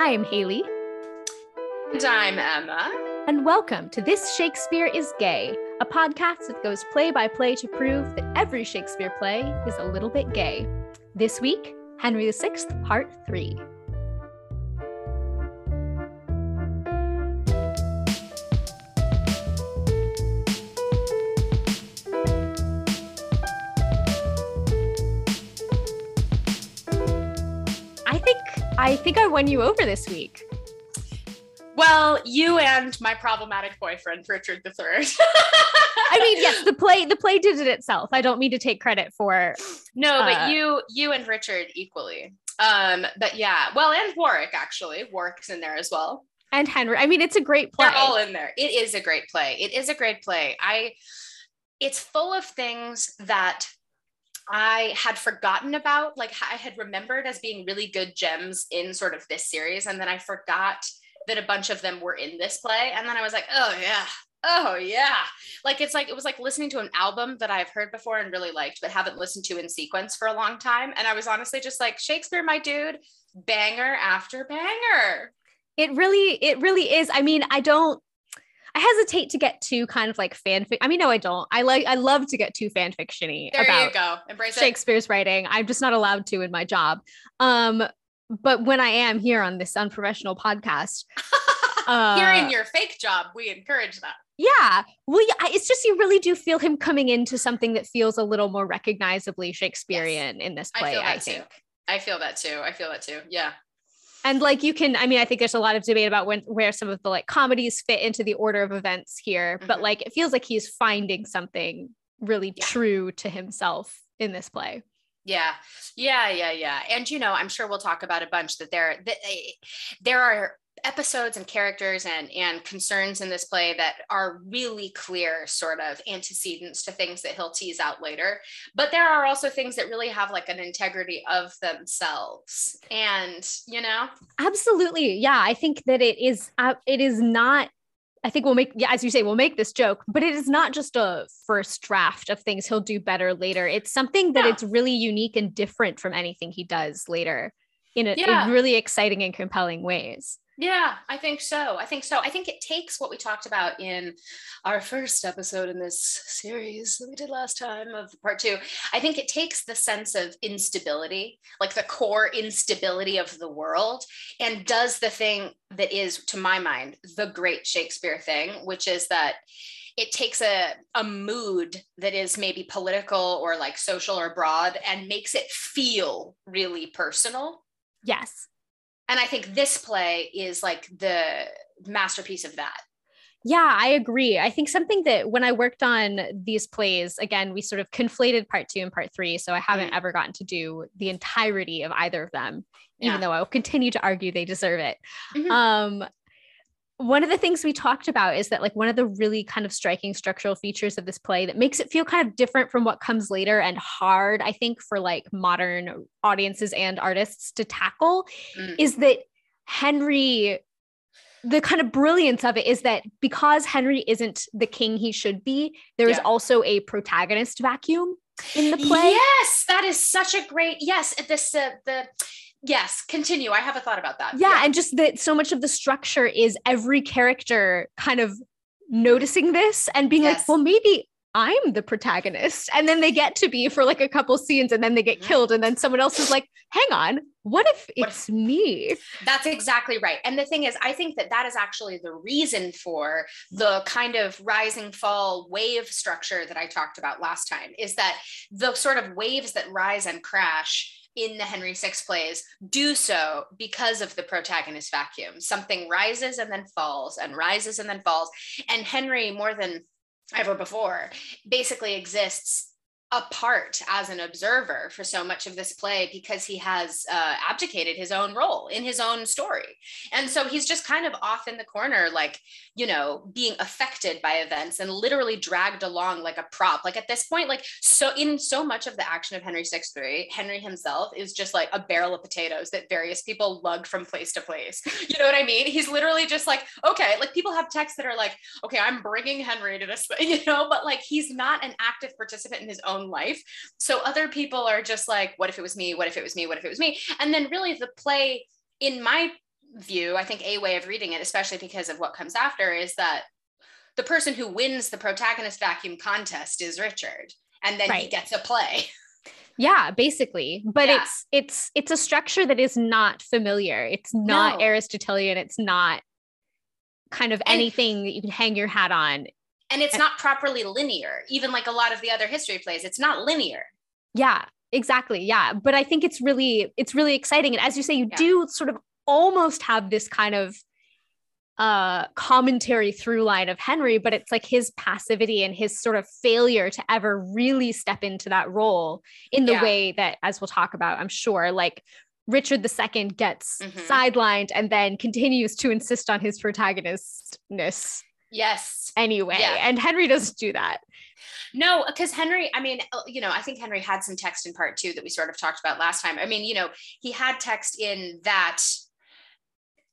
I'm Haley. And I'm Emma. And welcome to This Shakespeare is Gay, a podcast that goes play by play to prove that every Shakespeare play is a little bit gay. This week, Henry VI, Part 3. I think I won you over this week. Well, you and my problematic boyfriend, Richard III. I mean, yes, the play the play did it itself. I don't mean to take credit for No, but Uh, you you and Richard equally. Um, but yeah, well, and Warwick actually. Warwick's in there as well. and Henry. I mean, it's a great play. They're all in there. It is a great play. It is a great play. I it's full of things that I had forgotten about, like I had remembered as being really good gems in sort of this series. And then I forgot that a bunch of them were in this play. And then I was like, oh yeah. Oh yeah. Like it's like it was like listening to an album that I've heard before and really liked, but haven't listened to in sequence for a long time. And I was honestly just like, Shakespeare, my dude, banger after banger. it really, it really is. I mean, I don't. I hesitate to get too kind of like fanfic. I mean, no, I don't. I like. I love to get too fanfictiony There about you go. Embrace it. Shakespeare's writing. I'm just not allowed to in my job. Um, but when I am here on this unprofessional podcast, uh, Here in your fake job, we encourage that. Yeah. Well, yeah, it's just you really do feel him coming into something that feels a little more recognizably Shakespearean in this I play, feel I, that too. think. I feel that too. I feel that too. Yeah. And like you can, I mean, I think there's a lot of debate about when where some of the like comedies fit into the order of events here, but Mhm. like it feels like he's finding something really Yeah. true to himself in this play. Yeah. Yeah. Yeah. Yeah. And, you know, I'm sure we'll talk about a bunch that there, that, eh, there are episodes and characters and and concerns in this play that are really clear sort of antecedents to things that he'll tease out later but there are also things that really have like an integrity of themselves and you know Absolutely. Yeah, I think that it is uh, it is not I think we'll make yeah, as you say, we'll make this joke, but it is not just a first draft of things he'll do better later. It's something that Yeah. it's really unique and different from anything he does later in, a, Yeah. in really exciting and compelling ways. Yeah, I think so. I think so. I think it takes what we talked about in our first episode in this series that we did last time of part two. I think it takes the sense of instability, like the core instability of the world, and does the thing that is, to my mind, the great Shakespeare thing, which is that it takes a, a mood that is maybe political or like social or broad and makes it feel really personal Yes. And I think this play is like the masterpiece of that. Yeah, I agree. I think something that when I worked on these plays, again, we sort of conflated part two and part three. So I haven't Mhm. ever gotten to do the entirety of either of them, Yeah. even though I will continue to argue they deserve it. Mhm. Um, one of the things we talked about is that like one of the really kind of striking structural features of this play that makes it feel kind of different from what comes later and hard, I think, for like modern audiences and artists to tackle Mm. is that Henry the kind of brilliance of it is that because Henry isn't the king he should be, there is Yeah. also a protagonist vacuum in the play. Yes, that is such a great yes. This uh, the yes. Continue. I have a thought about that. Yeah, and just that so much of the structure is every character kind of noticing this and being like, well, maybe I'm the protagonist. And then they get to be for like a couple scenes and then they get Mhm. killed. And then someone else is like, hang on, what if it's me? That's exactly right. And the thing is, I think that that is actually the reason for the kind of rising fall wave structure that I talked about last time is that the sort of waves that rise and crash in the Henry VI plays do so because of the protagonist vacuum. Something rises and then falls and rises and then falls. And Henry, more than ever before, basically exists apart as an observer for so much of this play because he has uh, abdicated his own role in his own story. And so he's just kind of off in the corner, like, you know, being affected by events and literally dragged along like a prop. Like at this point, like, so in so much of the action of Henry VI III, Henry himself is just like a barrel of potatoes that various people lug from place to place. You know what I mean? He's literally just like, okay, like people have texts that are like, okay, I'm bringing Henry to this, you know, but like he's not an active participant in his own life. So other people are just like, what if it was me? What if it was me? What if it was me? And then really the play, in my view, I think a way of reading it, especially because of what comes after, is that the person who wins the protagonist vacuum contest is Richard, and then right. he gets a play. Yeah, basically. But yeah. it's it's it's a structure that is not familiar. It's not no. Aristotelian. It's not kind of and, anything that you can hang your hat on. And it's not properly linear, even like a lot of the other history plays. It's not linear. Yeah, exactly. Yeah. But I think it's really, it's really exciting. And as you say, you yeah. do sort of almost have this kind of uh commentary through line of Henry, but it's like his passivity and his sort of failure to ever really step into that role in the yeah. way that, as we'll talk about, I'm sure, like Richard II gets mm-hmm. sidelined and then continues to insist on his protagonistness. Yes. Anyway, yeah. and Henry doesn't do that. No, because Henry, I mean, uh, you know, I think Henry had some text in part two that we sort of talked about last time. I mean, you know, he had text in that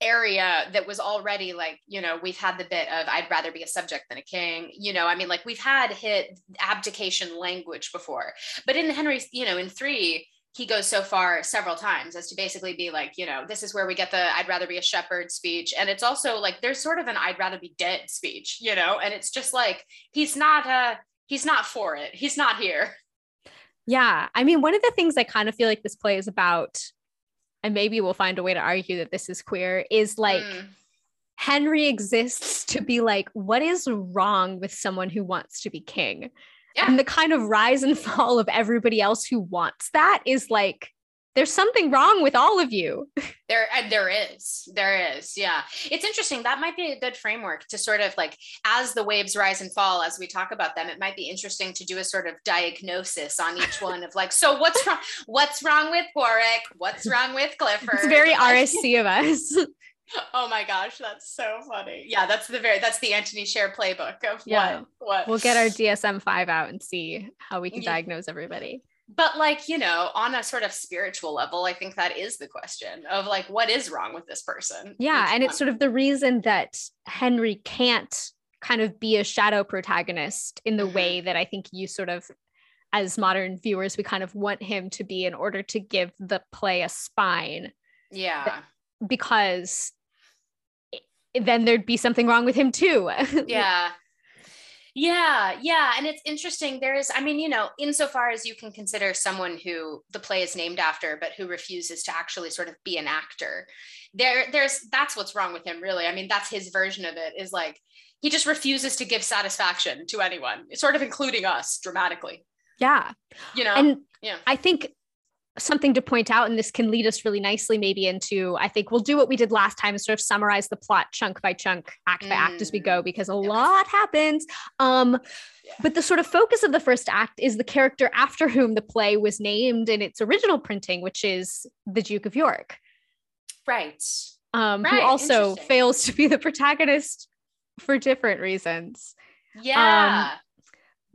area that was already like you know we've had the bit of i'd rather be a subject than a king you know i mean like we've had hit abdication language before but in henry you know in three he goes so far several times as to basically be like you know this is where we get the i'd rather be a shepherd speech. And it's also like there's sort of an i'd rather be dead speech you know? And it's just like he's not uh he's not for it. He's not here. Yeah. I mean one of the things i kind of feel like this play is about and maybe we'll find a way to argue that this is queer, is like mm. Henry exists to be like, what is wrong with someone who wants to be king? Yeah. And the kind of rise and fall of everybody else who wants that is like, there's something wrong with all of you. There, and there is, there is, yeah. It's interesting. That might be a good framework to sort of like, as the waves rise and fall, as we talk about them, it might be interesting to do a sort of diagnosis on each one of like, so what's wrong? What's wrong with Warwick? What's wrong with Clifford? It's very RSC of us. oh my gosh, that's so funny. Yeah, that's the very that's the Antony Sher playbook of yeah. what, what we'll get our DSM five out and see how we can yeah. diagnose everybody but like you know on a sort of spiritual level i think that is the question of like what is wrong with this person yeah and it's sort of the reason that henry can't kind of be a shadow protagonist in the mm-hmm. way that i think you sort of as modern viewers we kind of want him to be in order to give the play a spine yeah because then there'd be something wrong with him too yeah yeah, yeah. And it's interesting. There is, I mean, you know, insofar as you can consider someone who the play is named after, but who refuses to actually sort of be an actor, there, there's that's what's wrong with him, really. I mean, that's his version of it is like he just refuses to give satisfaction to anyone, sort of including us dramatically. Yeah. You know, and yeah. I think something to point out, and this can lead us really nicely maybe into, I think we'll do what we did last time, and sort of summarize the plot chunk by chunk, act by act as we go, mm, because a yes. lot happens. Um, yeah. But the sort of focus of the first act is the character after whom the play was named in its original printing, which is the Duke of York. Right. Um, right. Who also fails to be the protagonist for different reasons. Yeah. Um,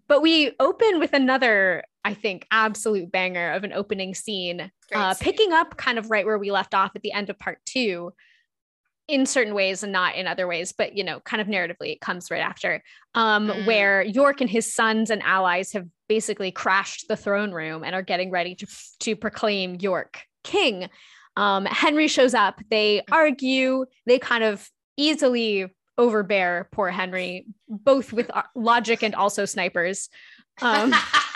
but we open with another I think, absolute banger of an opening scene, uh, scene, picking up kind of right where we left off at the end of part two in certain ways and not in other ways, but you know, kind of narratively, it comes right after, um, mm. where York and his sons and allies have basically crashed the throne room and are getting ready to, to proclaim York king. Um, Henry shows up, they argue, they kind of easily overbear poor Henry, both with uh, logic and also snipers. Um,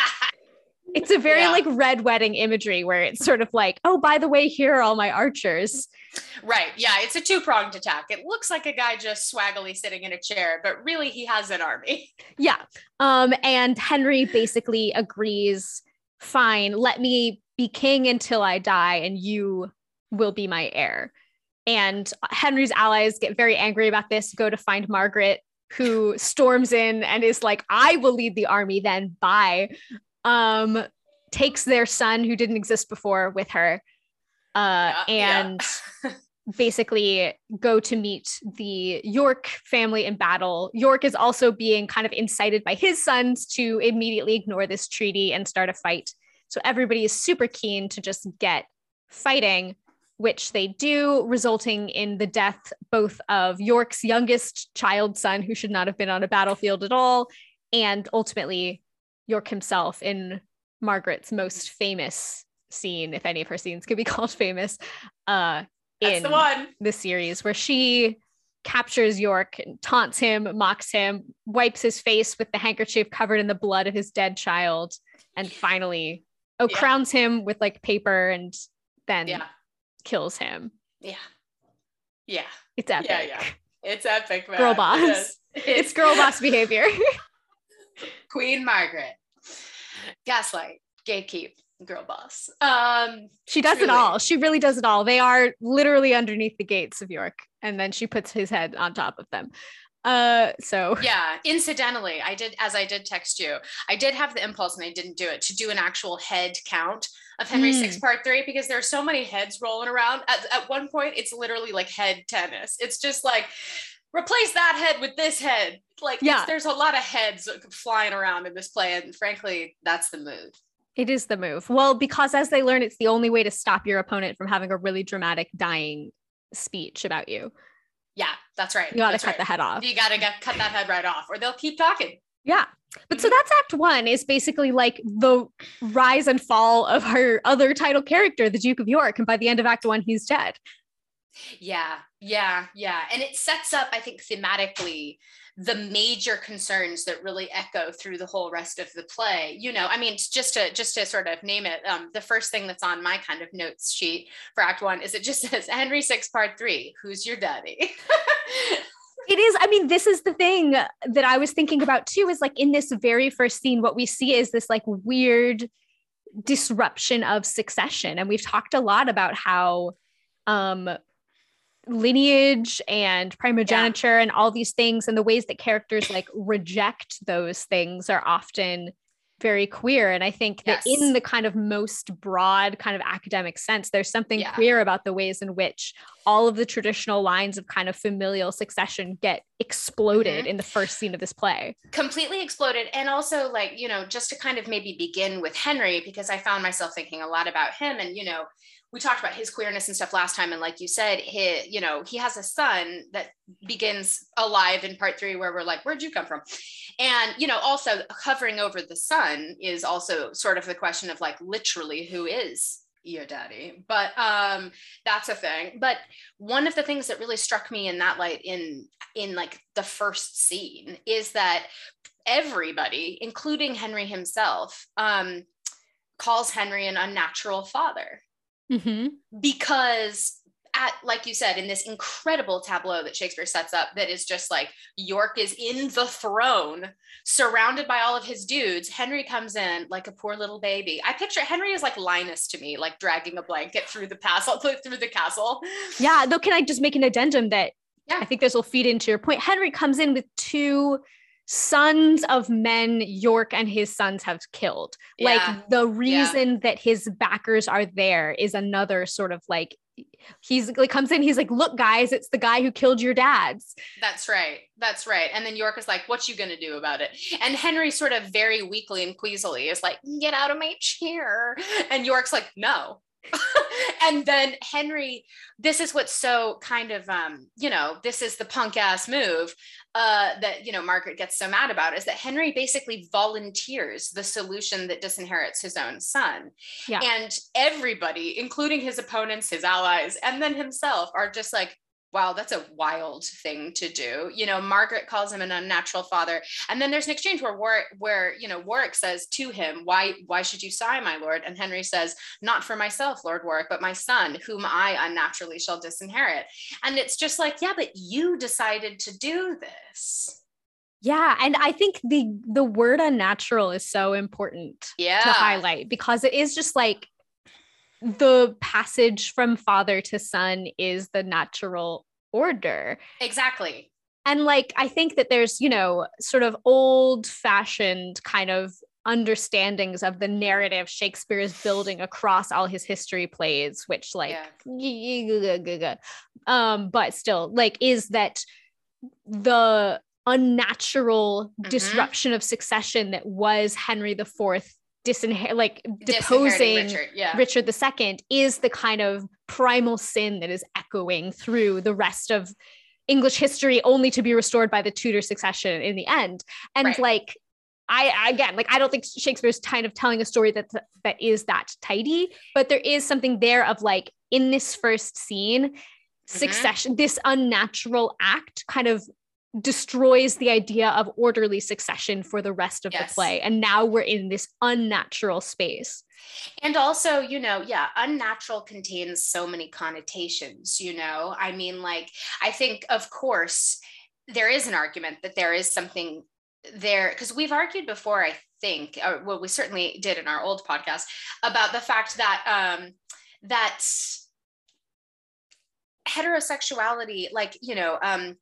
It's a very yeah. like red wedding imagery where it's sort of like, oh, by the way, here are all my archers. Right. Yeah. It's a two pronged attack. It looks like a guy just swaggily sitting in a chair, but really he has an army. Yeah. Um, and Henry basically agrees, fine, let me be king until I die, and you will be my heir. And Henry's allies get very angry about this, go to find Margaret, who storms in and is like, I will lead the army then. Bye um, takes their son who didn't exist before with her uh, yeah, and yeah. basically go to meet the York family in battle. York is also being kind of incited by his sons to immediately ignore this treaty and start a fight. So everybody is super keen to just get fighting, which they do, resulting in the death both of York's youngest child son, who should not have been on a battlefield at all, and ultimately York himself in Margaret's most famous scene, if any of her scenes could be called famous, uh, That's in the one. the series where she captures York and taunts him, mocks him, wipes his face with the handkerchief covered in the blood of his dead child, and finally, oh, Yeah. crowns him with like paper and then Yeah. kills him. Yeah. Yeah. It's epic. Yeah, yeah. It's epic, man. Girl It boss. It's girl boss behavior. Queen Margaret. Gaslight, gatekeep, girl boss. Um, she does it all. She really does it all. They are literally underneath the gates of York, and then she puts his head on top of them. Uh, so yeah. Incidentally, I did as I did text you, I did have the impulse and I didn't do it to do an actual head count of Henry Hmm. Six Part Three because there are so many heads rolling around. At, at one point, it's literally like head tennis. It's just like replace that head with this head. Like Yeah. there's a lot of heads flying around in this play, and frankly, that's the move. It is the move. Well, because as they learn, it's the only way to stop your opponent from having a really dramatic dying speech about you. Yeah, that's right. You got to cut right. the head off. You gotta cut that head right off, or they'll keep talking. Yeah. But so that's act one is basically like the rise and fall of her other title character, the Duke of York. And by the end of act one, he's dead. Yeah, yeah, yeah. And it sets up, I think, thematically the major concerns that really echo through the whole rest of the play. You know, I mean, just to just to sort of name it, um, the first thing that's on my kind of notes sheet for Act One is it just says Henry Six Part Three. Who's your daddy? It is. I mean, this is the thing that I was thinking about too is like in this very first scene, what we see is this like weird disruption of succession. And we've talked a lot about how um lineage and primogeniture and all these things and the ways that characters like reject those things are often very queer and i think that in the kind of most broad kind of academic sense there's something Yeah. queer about the ways in which all of the traditional lines of kind of familial succession get exploded Mhm. in the first scene of this play completely exploded and also like you know just to kind of maybe begin with henry because i found myself thinking a lot about him and you know we talked about his queerness and stuff last time and like you said he you know he has a son that begins alive in part three where we're like where'd you come from? And you know also hovering over the son is also sort of the question of like literally who is your daddy? But um that's a thing. But one of the things that really struck me in that light in in like the first scene is that everybody including henry himself um calls henry an unnatural father mm-hmm. because at like you said in this incredible tableau that shakespeare sets up that is just like york is in the throne surrounded by all of his dudes henry comes in like a poor little baby i picture henry is like linus to me like dragging a blanket through the castle through the castle yeah though can i just make an addendum that Yeah. i think this will feed into your point henry comes in with two sons of men york and his sons have killed Yeah. like the reason that his backers are there is another sort of like he's like comes in he's like look guys it's the guy who killed your dads That's right. That's right. And then York is like, what you gonna do about it? And Henry sort of very weakly and queasily is like, get out of my chair. And York's like, no. and then Henry, this is what's so kind of um, you know, this is the punk ass move uh that you know Margaret gets so mad about is that Henry basically volunteers the solution that disinherits his own son. Yeah. And everybody, including his opponents, his allies, and then himself, are just like, wow, that's a wild thing to do. You know, Margaret calls him an unnatural father. And then there's an exchange where Warwick, where, you know, Warwick says to him, why, why should you sigh, my lord? And Henry says, not for myself, Lord Warwick, but my son, whom I unnaturally shall disinherit. And it's just like, yeah, but you decided to do this. yeah and i think the the word unnatural is so important Yeah. to highlight because it is just like the passage from father to son is the natural order Exactly. and like i think that there's you know sort of old fashioned kind of understandings of the narrative shakespeare is building across all his history plays which like um but still like is that the unnatural Mhm. disruption of succession that was henry the fourth disinher- like deposing Richard. Yeah. Richard II is the kind of primal sin that is echoing through the rest of English history, only to be restored by the Tudor succession in the end. And Right. like, I again, like, I don't think Shakespeare's kind of telling a story that that is that tidy, but there is something there of like in this first scene, mm-hmm. succession, this unnatural act kind of destroys the idea of orderly succession for the rest of yes. the play. And now we're in this unnatural space. And also, you know, yeah, unnatural contains so many connotations, you know. I mean, like, I think, of course, there is an argument that there is something there, because we've argued before, I think, or well, we certainly did in our old podcast, about the fact that, um, that heterosexuality, like, you know, um,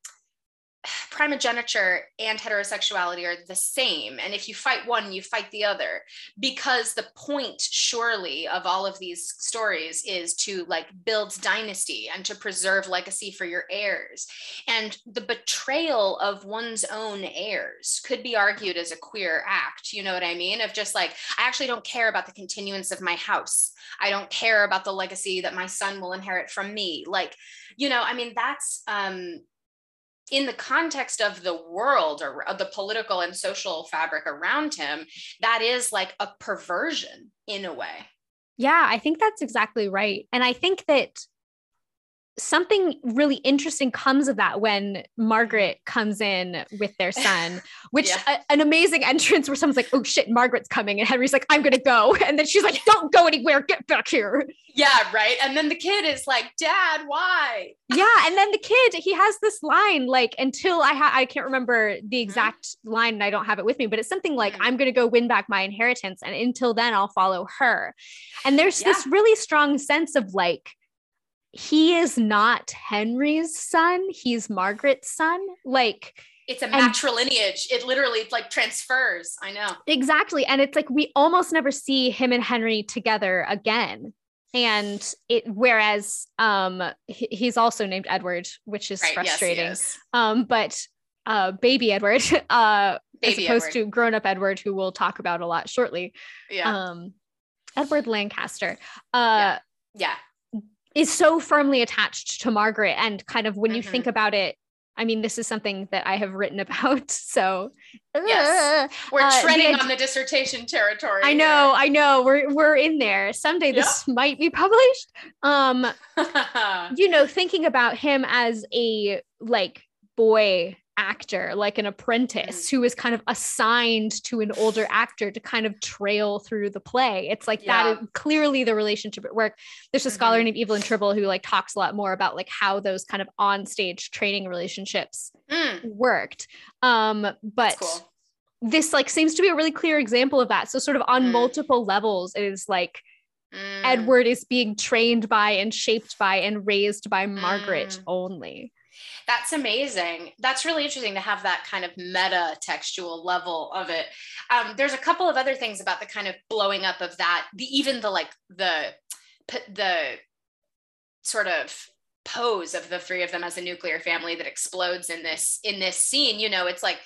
primogeniture and heterosexuality are the same. And if you fight one you fight the other. Because the point surely of all of these stories is to like build dynasty and to preserve legacy for your heirs. And the betrayal of one's own heirs could be argued as a queer act. You know what i mean? Of just like i actually don't care about the continuance of my house. I don't care about the legacy that my son will inherit from me. Like you know i mean that's um in the context of the world or of the political and social fabric around him, that is like a perversion in a way. Yeah, I think that's exactly right. And I think that something really interesting comes of that when Margaret comes in with their son, which yeah. a, an amazing entrance where someone's like, "Oh shit, Margaret's coming," and Henry's like, "I'm gonna go," and then she's like, "Don't go anywhere, get back here." Yeah, right. And then the kid is like, "Dad, why?" Yeah, and then the kid he has this line like, "Until I ha- I can't remember the mm-hmm. exact mm-hmm. line, and I don't have it with me, but it's something like, mm-hmm. "I'm gonna go win back my inheritance, and until then, I'll follow her." And there's yeah. this really strong sense of like he is not Henry's son, he's Margaret's son. Like it's a matrilineage. It literally like transfers. I know. Exactly. And it's like we almost never see him and Henry together again. And it whereas um he's also named Edward, which is right, frustrating. Yes, um but uh baby Edward uh baby as opposed Edward. to grown-up Edward who we'll talk about a lot shortly. Yeah. Um Edward Lancaster. Uh yeah. yeah is so firmly attached to Margaret. And kind of when mm-hmm. you think mm-hmm. about it, I mean, this is something that I have written about. So yes, uh, we're uh, treading the, on the dissertation territory. I know, here. I know. We're we're in there. Someday this yeah. might be published. Um, you know, thinking about him as a like boy actor, like an apprentice mm-hmm. who is kind of assigned to an older actor to kind of trail through the play. It's like yeah. that is clearly the relationship at work. There's a mm-hmm. scholar named Evelyn Tribble who like talks a lot more about like how those kind of on-stage training relationships mm. worked. Um, but cool. this like seems to be a really clear example of that. So sort of on mm. multiple levels, it is like mm. Edward is being trained by and shaped by and raised by Margaret mm. only. That's amazing. That's really interesting to have that kind of meta textual level of it. Um, there's a couple of other things about the kind of blowing up of that, the even the like the the sort of pose of the three of them as a nuclear family that explodes in this in this scene. You know, it's like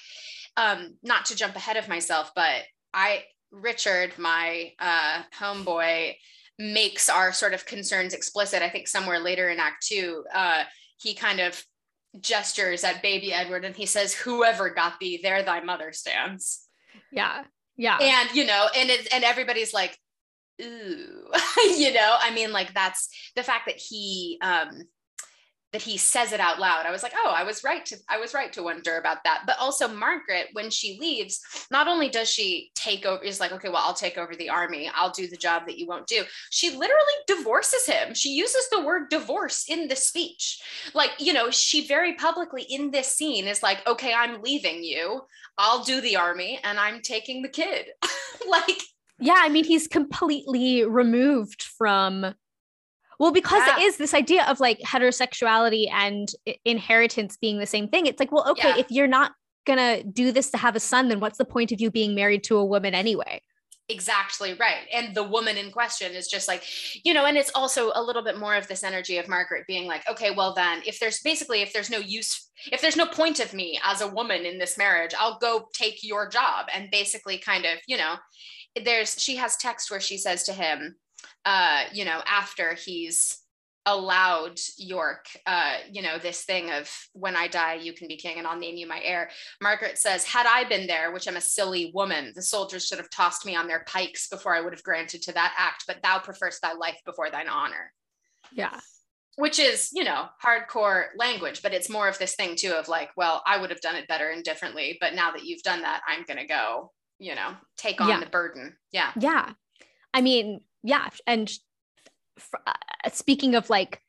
um, not to jump ahead of myself, but I Richard, my uh, homeboy, makes our sort of concerns explicit. I think somewhere later in Act Two, uh, he kind of gestures at baby Edward and he says, Whoever got thee, there thy mother stands. Yeah. Yeah. And, you know, and it, and everybody's like, ooh, you know, I mean, like that's the fact that he um that he says it out loud. I was like, oh, I was right to I was right to wonder about that. But also Margaret, when she leaves, not only does she take over, is like, okay, well, I'll take over the army. I'll do the job that you won't do. She literally divorces him. She uses the word divorce in the speech. Like, you know, she very publicly in this scene is like, okay, I'm leaving you. I'll do the army and I'm taking the kid. like, yeah, I mean, he's completely removed from well, because yeah. it is this idea of like heterosexuality and inheritance being the same thing. It's like, well, okay, yeah. if you're not gonna do this to have a son, then what's the point of you being married to a woman anyway? Exactly right. And the woman in question is just like, you know, and it's also a little bit more of this energy of Margaret being like, okay, well, then if there's basically, if there's no use, if there's no point of me as a woman in this marriage, I'll go take your job. And basically, kind of, you know, there's, she has text where she says to him, uh, you know, after he's allowed York, uh, you know, this thing of when I die, you can be king and I'll name you my heir. Margaret says, Had I been there, which I'm a silly woman, the soldiers should have tossed me on their pikes before I would have granted to that act, but thou preferst thy life before thine honor. Yeah. Which is, you know, hardcore language, but it's more of this thing too of like, well, I would have done it better and differently, but now that you've done that, I'm going to go, you know, take on Yeah. the burden. Yeah. Yeah. I mean, yeah. And f- uh, speaking of like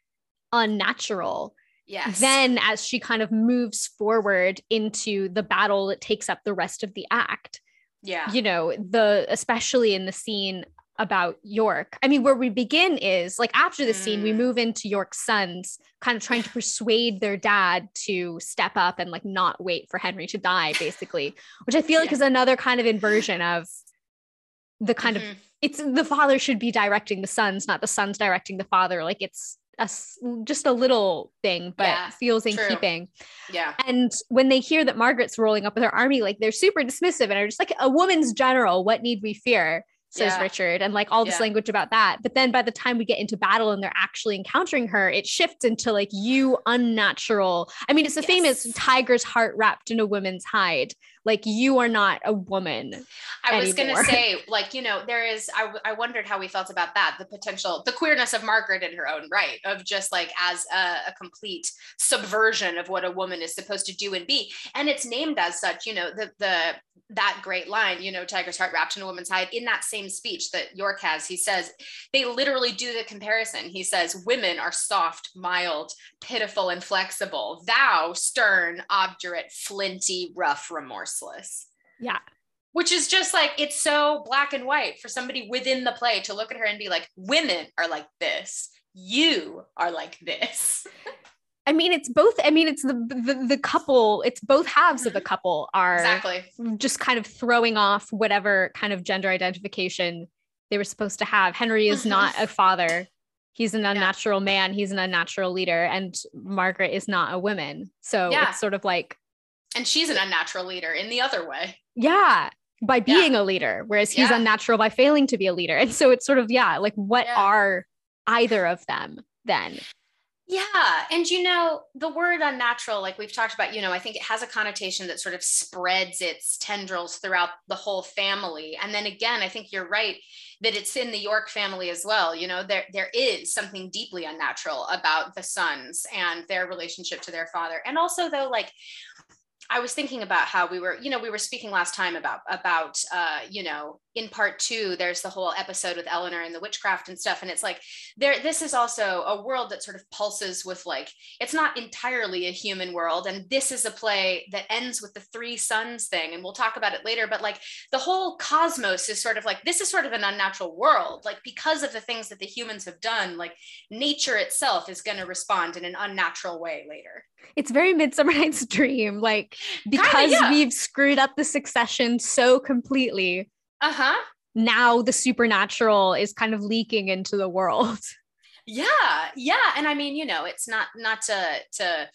unnatural, Yes. then as she kind of moves forward into the battle that takes up the rest of the act, yeah. you know, the especially in the scene about York. I mean, where we begin is like after the scene, we Mm. move into York's sons kind of trying to persuade their dad to step up and like not wait for Henry to die, basically, which I feel like is another kind of inversion of the kind of Mhm. it's the father should be directing the sons, not the sons directing the father. Like it's a, just a little thing, but Yeah, feels in true. keeping. yeah. And when they hear that Margaret's rolling up with her army, like they're super dismissive and are just like a woman's general. What need we fear? Says Yeah. Richard, and like all this Yeah. language about that. But then by the time we get into battle and they're actually encountering her, it shifts into like you unnatural. I mean, it's the famous tiger's heart wrapped in a woman's hide. Like you are not a woman. I was going to say, like, you know, there is, I, I wondered how we felt about that the potential, the queerness of Margaret in her own right, of just like as a, a complete subversion of what a woman is supposed to do and be. And it's named as such, you know, the, the, that great line, you know, Tiger's heart wrapped in a woman's hide. In that same speech that York has, he says, they literally do the comparison. He says, Women are soft, mild, pitiful, and flexible. Thou, stern, obdurate, flinty, rough, Yeah. which is just like it's so black and white for somebody within the play to look at her and be like women are like this you are like this I mean, it's both. I mean, it's the the, the couple. It's both halves of the mm-hmm. couple are exactly just kind of throwing off whatever kind of gender identification they were supposed to have. Henry is mm-hmm. not a father. He's an unnatural man. He's an unnatural leader, and Margaret is not a woman. So Yeah. it's sort of like, and she's an unnatural leader in the other way yeah, by being a leader, whereas he's Yeah. unnatural by failing to be a leader. And so it's sort of yeah, like what Yeah. are either of them then? yeah and you know the word unnatural like we've talked about you know i think it has a connotation that sort of spreads its tendrils throughout the whole family and then again i think you're right that it's in the york family as well you know there there is something deeply unnatural about the sons and their relationship to their father and also though like I was thinking about how we were, you know, we were speaking last time about about uh, you know, in part two, there's the whole episode with Eleanor and the witchcraft and stuff. And it's like there, this is also a world that sort of pulses with like, it's not entirely a human world. And this is a play that ends with the three sons thing. And we'll talk about it later, but like the whole cosmos is sort of like this is sort of an unnatural world. Like because of the things that the humans have done, like nature itself is going to respond in an unnatural way later. It's very Midsummer Night's Dream, like because yeah. we've screwed up the succession so completely. Uh-huh. Now the supernatural is kind of leaking into the world. Yeah, yeah, and I mean, you know, it's not not to to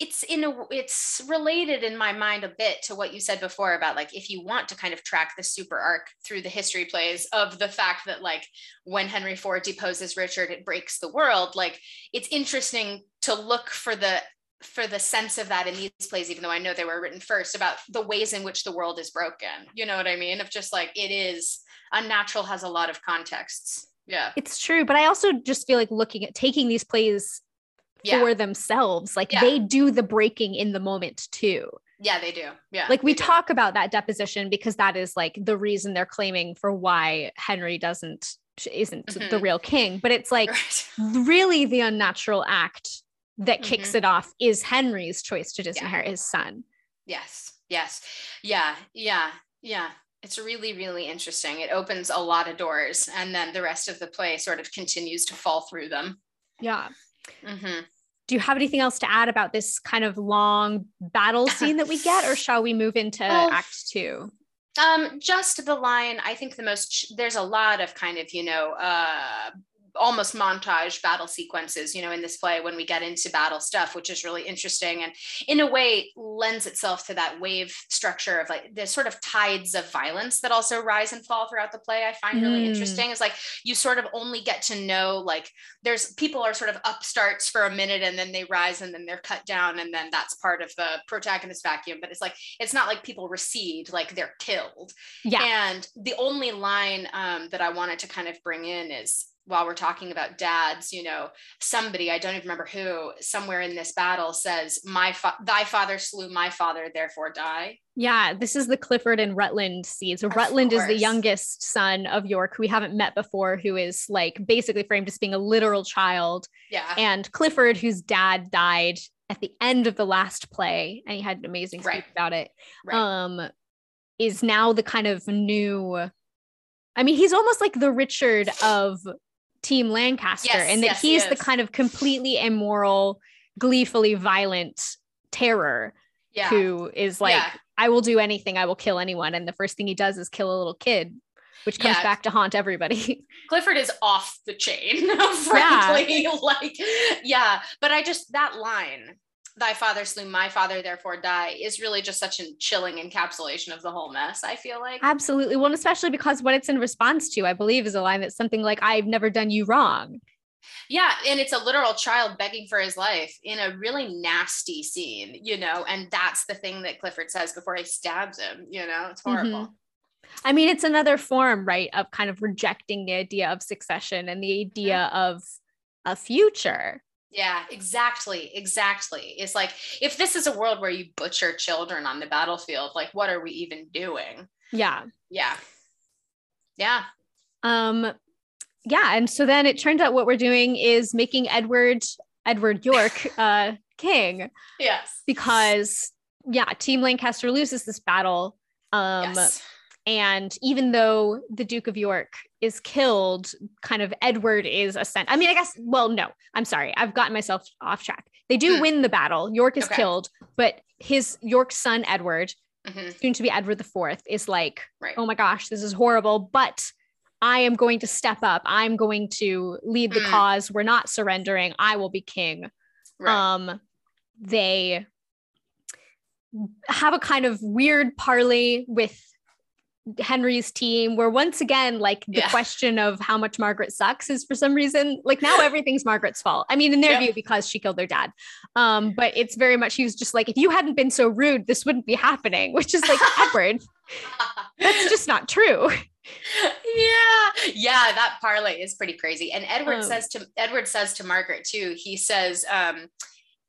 it's in a it's related in my mind a bit to what you said before about like if you want to kind of track the super arc through the history plays of the fact that like when Henry IV deposes Richard it breaks the world like it's interesting to look for the for the sense of that in these plays even though I know they were written first about the ways in which the world is broken you know what I mean of just like it is unnatural has a lot of contexts yeah It's true, but I also just feel like looking at taking these plays yeah for themselves, like Yeah. they do the breaking in the moment too. Yeah, they do. Yeah. Like we do. talk about that deposition because that is like the reason they're claiming for why Henry doesn't isn't the Mhm. real king, but it's like Right. really the unnatural act that kicks Mhm. it off is Henry's choice to disinherit his son. Yes. Yes. Yeah. Yeah. Yeah. It's really, really interesting. It opens a lot of doors, and then the rest of the play sort of continues to fall through them. Yeah. hmm Do you have anything else to add about this kind of long battle scene that we get, or shall we move into Oh. Act Two? Um, just the line. I think the most. There's a lot of kind of you know. uh almost montage battle sequences you know in this play when we get into battle stuff which is really interesting and in a way lends itself to that wave structure of like the sort of tides of violence that also rise and fall throughout the play i find really Mm. interesting is like you sort of only get to know like there's people are sort of upstarts for a minute and then they rise and then they're cut down and then that's part of the protagonist vacuum but it's like it's not like people recede like they're killed Yeah. and the only line um, that I wanted to kind of bring in is while we're talking about dads, you know, somebody, I don't even remember who, somewhere in this battle says, My fa- thy father slew my father, therefore die. Yeah, this is the Clifford and Rutland scene. So Rutland is the youngest son of York, who we haven't met before, who is like basically framed as being a literal child. Yeah. And Clifford, whose dad died at the end of the last play, and he had an amazing speech Right. about it. Right. Um, is now the kind of new. I mean, he's almost like the Richard of Team Lancaster, Yes, and that yes, he he's the kind of completely immoral, gleefully violent terror yeah. who is like, Yeah. I will do anything, I will kill anyone. And the first thing he does is kill a little kid, which comes Yeah. back to haunt everybody. Clifford is off the chain, frankly. Like, yeah. But I just, that line, thy father slew my father, therefore die, is really just such a chilling encapsulation of the whole mess, I feel like. Absolutely. Well, and especially because what it's in response to, I believe, is a line that's something like, I've never done you wrong. Yeah, and it's a literal child begging for his life in a really nasty scene, you know, and that's the thing that Clifford says before he stabs him, you know, it's mm-hmm. horrible. I mean, it's another form, right, of kind of rejecting the idea of succession and the idea of a future. Yeah, exactly, exactly. It's like if this is a world where you butcher children on the battlefield, like what are we even doing? Yeah. Yeah. Yeah. Um, yeah. And so then it turns out what we're doing is making Edward, Edward York, uh, king. Yes. because yeah team lancaster loses this battle um yes. And even though the duke of york is killed kind of edward is ascent i mean i guess well no i'm sorry i've gotten myself off track they do Hmm. win the battle york is Okay. killed but his york's son edward Mhm. soon to be edward the fourth is like Right. oh my gosh this is horrible but i am going to step up i'm going to lead the Mm. cause we're not surrendering i will be king Right. um they have a kind of weird parley with Henry's team where once again like the Yeah. question of how much Margaret sucks is for some reason like now everything's Margaret's fault. I mean in their Yep. view because she killed their dad. Um but it's very much he was just like if you hadn't been so rude this wouldn't be happening which is like Edward that's just not true. yeah yeah that parlay is pretty crazy and edward Um, says to edward says to margaret too he says um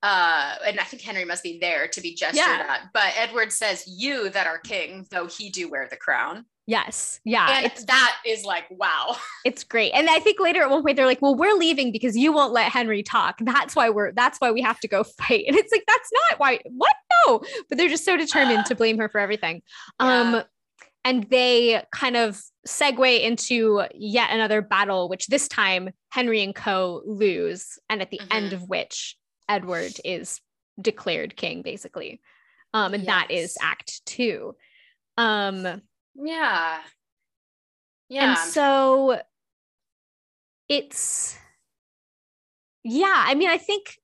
uh and i think henry must be there to be gestured Yeah. at but edward says you that are king though he do wear the crown Yes. Yeah. and it's that is like wow it's great. And I think later at one point they're like, well, we're leaving because you won't let Henry talk. That's why we're that's why we have to go fight. And it's like, that's not why what? No. But they're just so determined to blame her for everything. Um and they kind of segue into yet another battle, which this time Henry and Co lose, and at the end Mhm. of which Edward is declared king, basically. Um, and that is act two. Um, yeah yeah and so it's, yeah, I mean, I think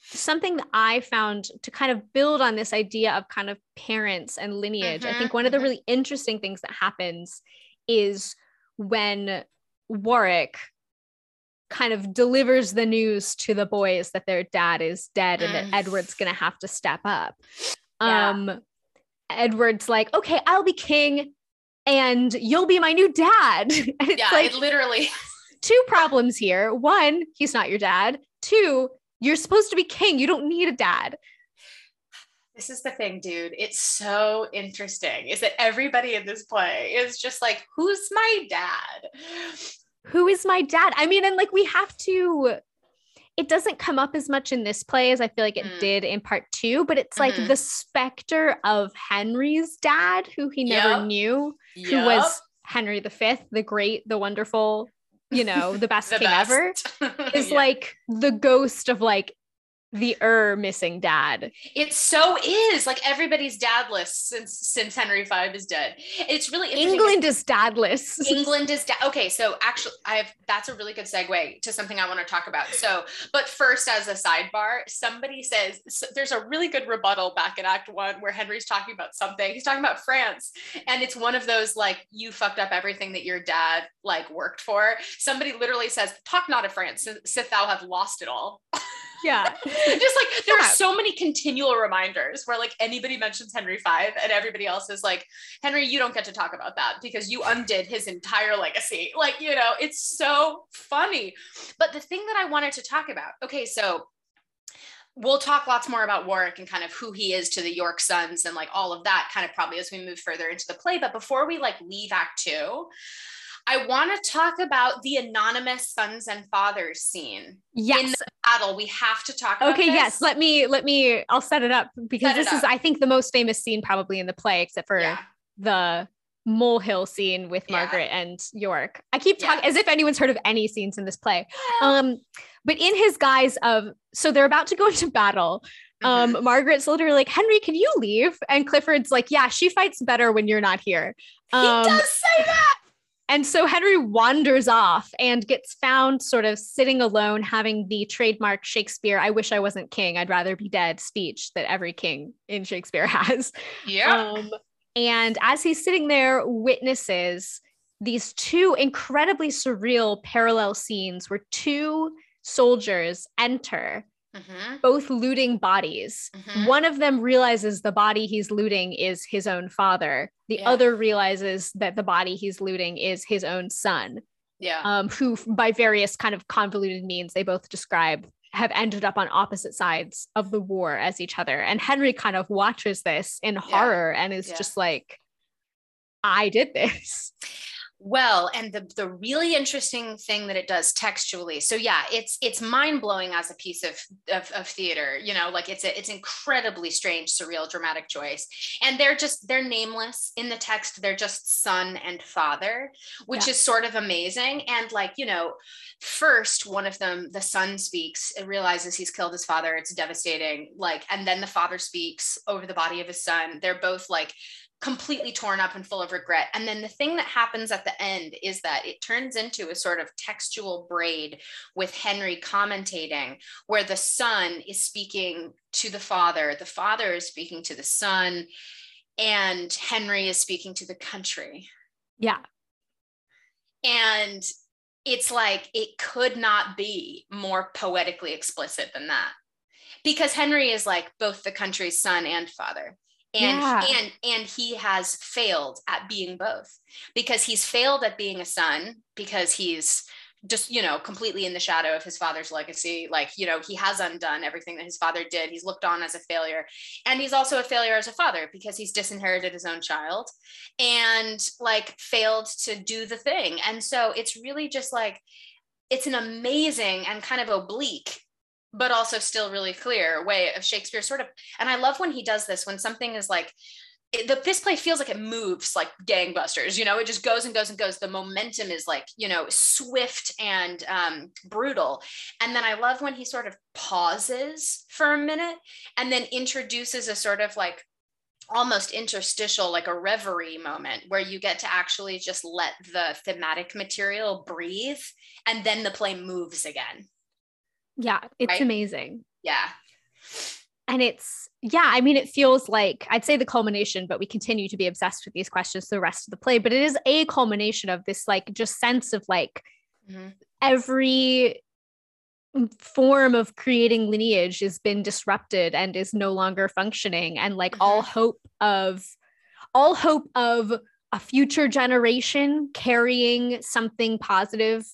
something that I found to kind of build on this idea of kind of parents and lineage, I think Mhm, one of the mhm. really interesting things that happens is when Warwick kind of delivers the news to the boys that their dad is dead and that Edward's going to have to step up. Yeah. Um Edward's like, "Okay, I'll be king and you'll be my new dad." And it's yeah like it literally two problems here. One, he's not your dad. Two, you're supposed to be king. You don't need a dad. This is the thing, dude. It's so interesting is that everybody in this play is just like, who's my dad? Who is my dad? I mean, and like we have to it doesn't come up as much in this play as I feel like it Mm. did in part two, but it's like Mhm. the specter of Henry's dad, who he never Yep. knew, who was Henry V, the great, the wonderful, you know, the best the king ever, is Yeah. like the ghost of like the er missing dad. it so is like everybody's dadless since since Henry V is dead. It's really. England is dadless. England is da- okay. So actually, I have that's a really good segue to something I want to talk about. So, but first, as a sidebar, somebody says so there's a really good rebuttal back in Act One where Henry's talking about something. He's talking about France, and it's one of those like you fucked up everything that your dad like worked for. Somebody literally says, "Talk not of France, sith thou have lost it all." Yeah. just like there are so many continual reminders where like anybody mentions Henry V and everybody else is like, Henry, you don't get to talk about that because you undid his entire legacy. Like, you know, it's so funny. But the thing that I wanted to talk about, okay, so we'll talk lots more about Warwick and kind of who he is to the York sons and like all of that kind of probably as we move further into the play. But before we like leave Act Two, I want to talk about the anonymous sons and fathers scene. Yes. In the battle, we have to talk about Okay, this. yes. Let me let me I'll set it up because Set this is. I think the most famous scene probably in the play except for Yeah. the molehill scene with Yeah. Margaret and York. I keep talking Yeah. as if anyone's heard of any scenes in this play. Um but in his guise of so they're about to go into battle. Um Margaret's literally like, "Henry, can you leave?" And Clifford's like, "Yeah, she fights better when you're not here." he Um, does say that. And so Henry wanders off and gets found sort of sitting alone, having the trademark Shakespeare, I wish I wasn't king, I'd rather be dead speech that every king in Shakespeare has. Yeah. Um, and as he's sitting there, witnesses these two incredibly surreal parallel scenes where two soldiers enter, Mhm, both looting bodies. mhm. One of them realizes the body he's looting is his own father. The Yeah. other realizes that the body he's looting is his own son, Yeah. um, who, by various kind of convoluted means, they both describe have ended up on opposite sides of the war as each other. And Henry kind of watches this in horror and is Yeah. just like, I did this. Well, and the the really interesting thing that it does textually. So yeah, it's it's mind blowing as a piece of, of of theater. You know, like it's a it's incredibly strange, surreal, dramatic choice. And they're just they're nameless in the text. They're just son and father, which Yeah. is sort of amazing. And like you know, first one of them, the son speaks, and realizes he's killed his father. It's devastating. Like, and then the father speaks over the body of his son. They're both like completely torn up and full of regret. And then the thing that happens at the end is that it turns into a sort of textual braid with Henry commentating, where the son is speaking to the father, the father is speaking to the son, and Henry is speaking to the country. Yeah. And it's like it could not be more poetically explicit than that. Because Henry is like both the country's son and father. And Yeah. and and he has failed at being both. Because he's failed at being a son because he's just you know completely in the shadow of his father's legacy like you know he has undone everything that his father did he's looked on as a failure and he's also a failure as a father because he's disinherited his own child and like failed to do the thing and so it's really just like it's an amazing and kind of oblique but also still really clear way of shakespeare sort of and i love when he does this when something is like it, the, this play feels like it moves like gangbusters you know it just goes and goes and goes. The momentum is like you know swift and um, brutal. And then i love when he sort of pauses for a minute and then introduces a sort of like almost interstitial like a reverie moment where you get to actually just let the thematic material breathe and then the play moves again Yeah. It's Right. amazing. yeah and it's yeah i mean it feels like i'd say the culmination but we continue to be obsessed with these questions the rest of the play but it is a culmination of this like just sense of like Mhm. every form of creating lineage has been disrupted and is no longer functioning and like all hope of all hope of a future generation carrying something positive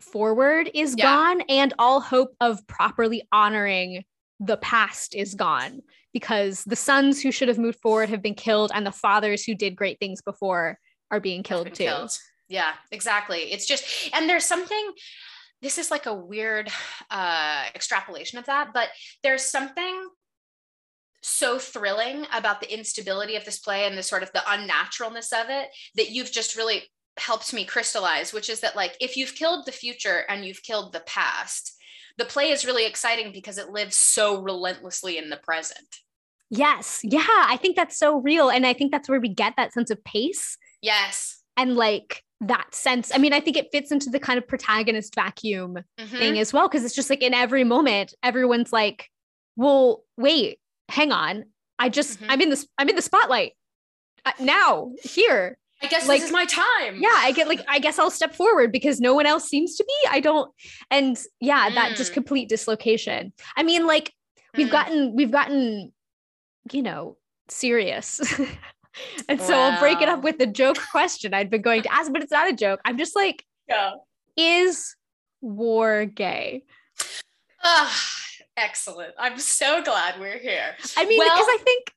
forward is Yeah. gone and all hope of properly honoring the past is gone because the sons who should have moved forward have been killed and the fathers who did great things before are being killed too. killed. Yeah, exactly. It's just, and there's something, this is like a weird uh, extrapolation of that, but there's something so thrilling about the instability of this play and the sort of the unnaturalness of it that you've just really helped me crystallize, which is that like if you've killed the future and you've killed the past, the play is really exciting because it lives so relentlessly in the present. Yes. Yeah. I think that's so real. And I think that's where we get that sense of pace Yes. and like that sense. I mean, I think it fits into the kind of protagonist vacuum Mhm. thing as well. Cause it's just like in every moment, everyone's like, well, wait, hang on. I just, Mhm. I'm in this, I'm in the spotlight uh, now, here. I guess Like- this is my time. yeah i get like i guess i'll step forward because no one else seems to be i don't and yeah that just Mm. complete dislocation i mean like we've Mm. gotten we've gotten you know serious and so i'll break it up with the joke question i'd been going to ask but it's not a joke i'm just like Yeah. is war gay Ah, excellent. I'm so glad we're here. i mean Well- because i think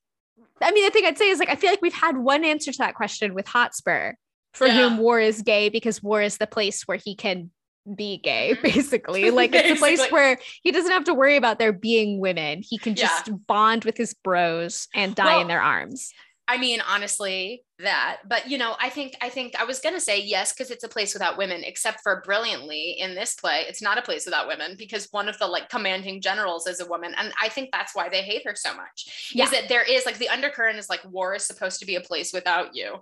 i mean the thing i'd say is like i feel like we've had one answer to that question with hotspur for Yeah. whom war is gay because war is the place where he can be gay Mhm. basically like it's a place where he doesn't have to worry about there being women he can Yeah. just bond with his bros and die Well, in their arms I mean, honestly, that. But you know, I think I think I was gonna say yes because it's a place without women. Except for brilliantly in this play, it's not a place without women because one of the like commanding generals is a woman, and I think that's why they hate her so much. Yeah. Is that there is like the undercurrent is like war is supposed to be a place without you,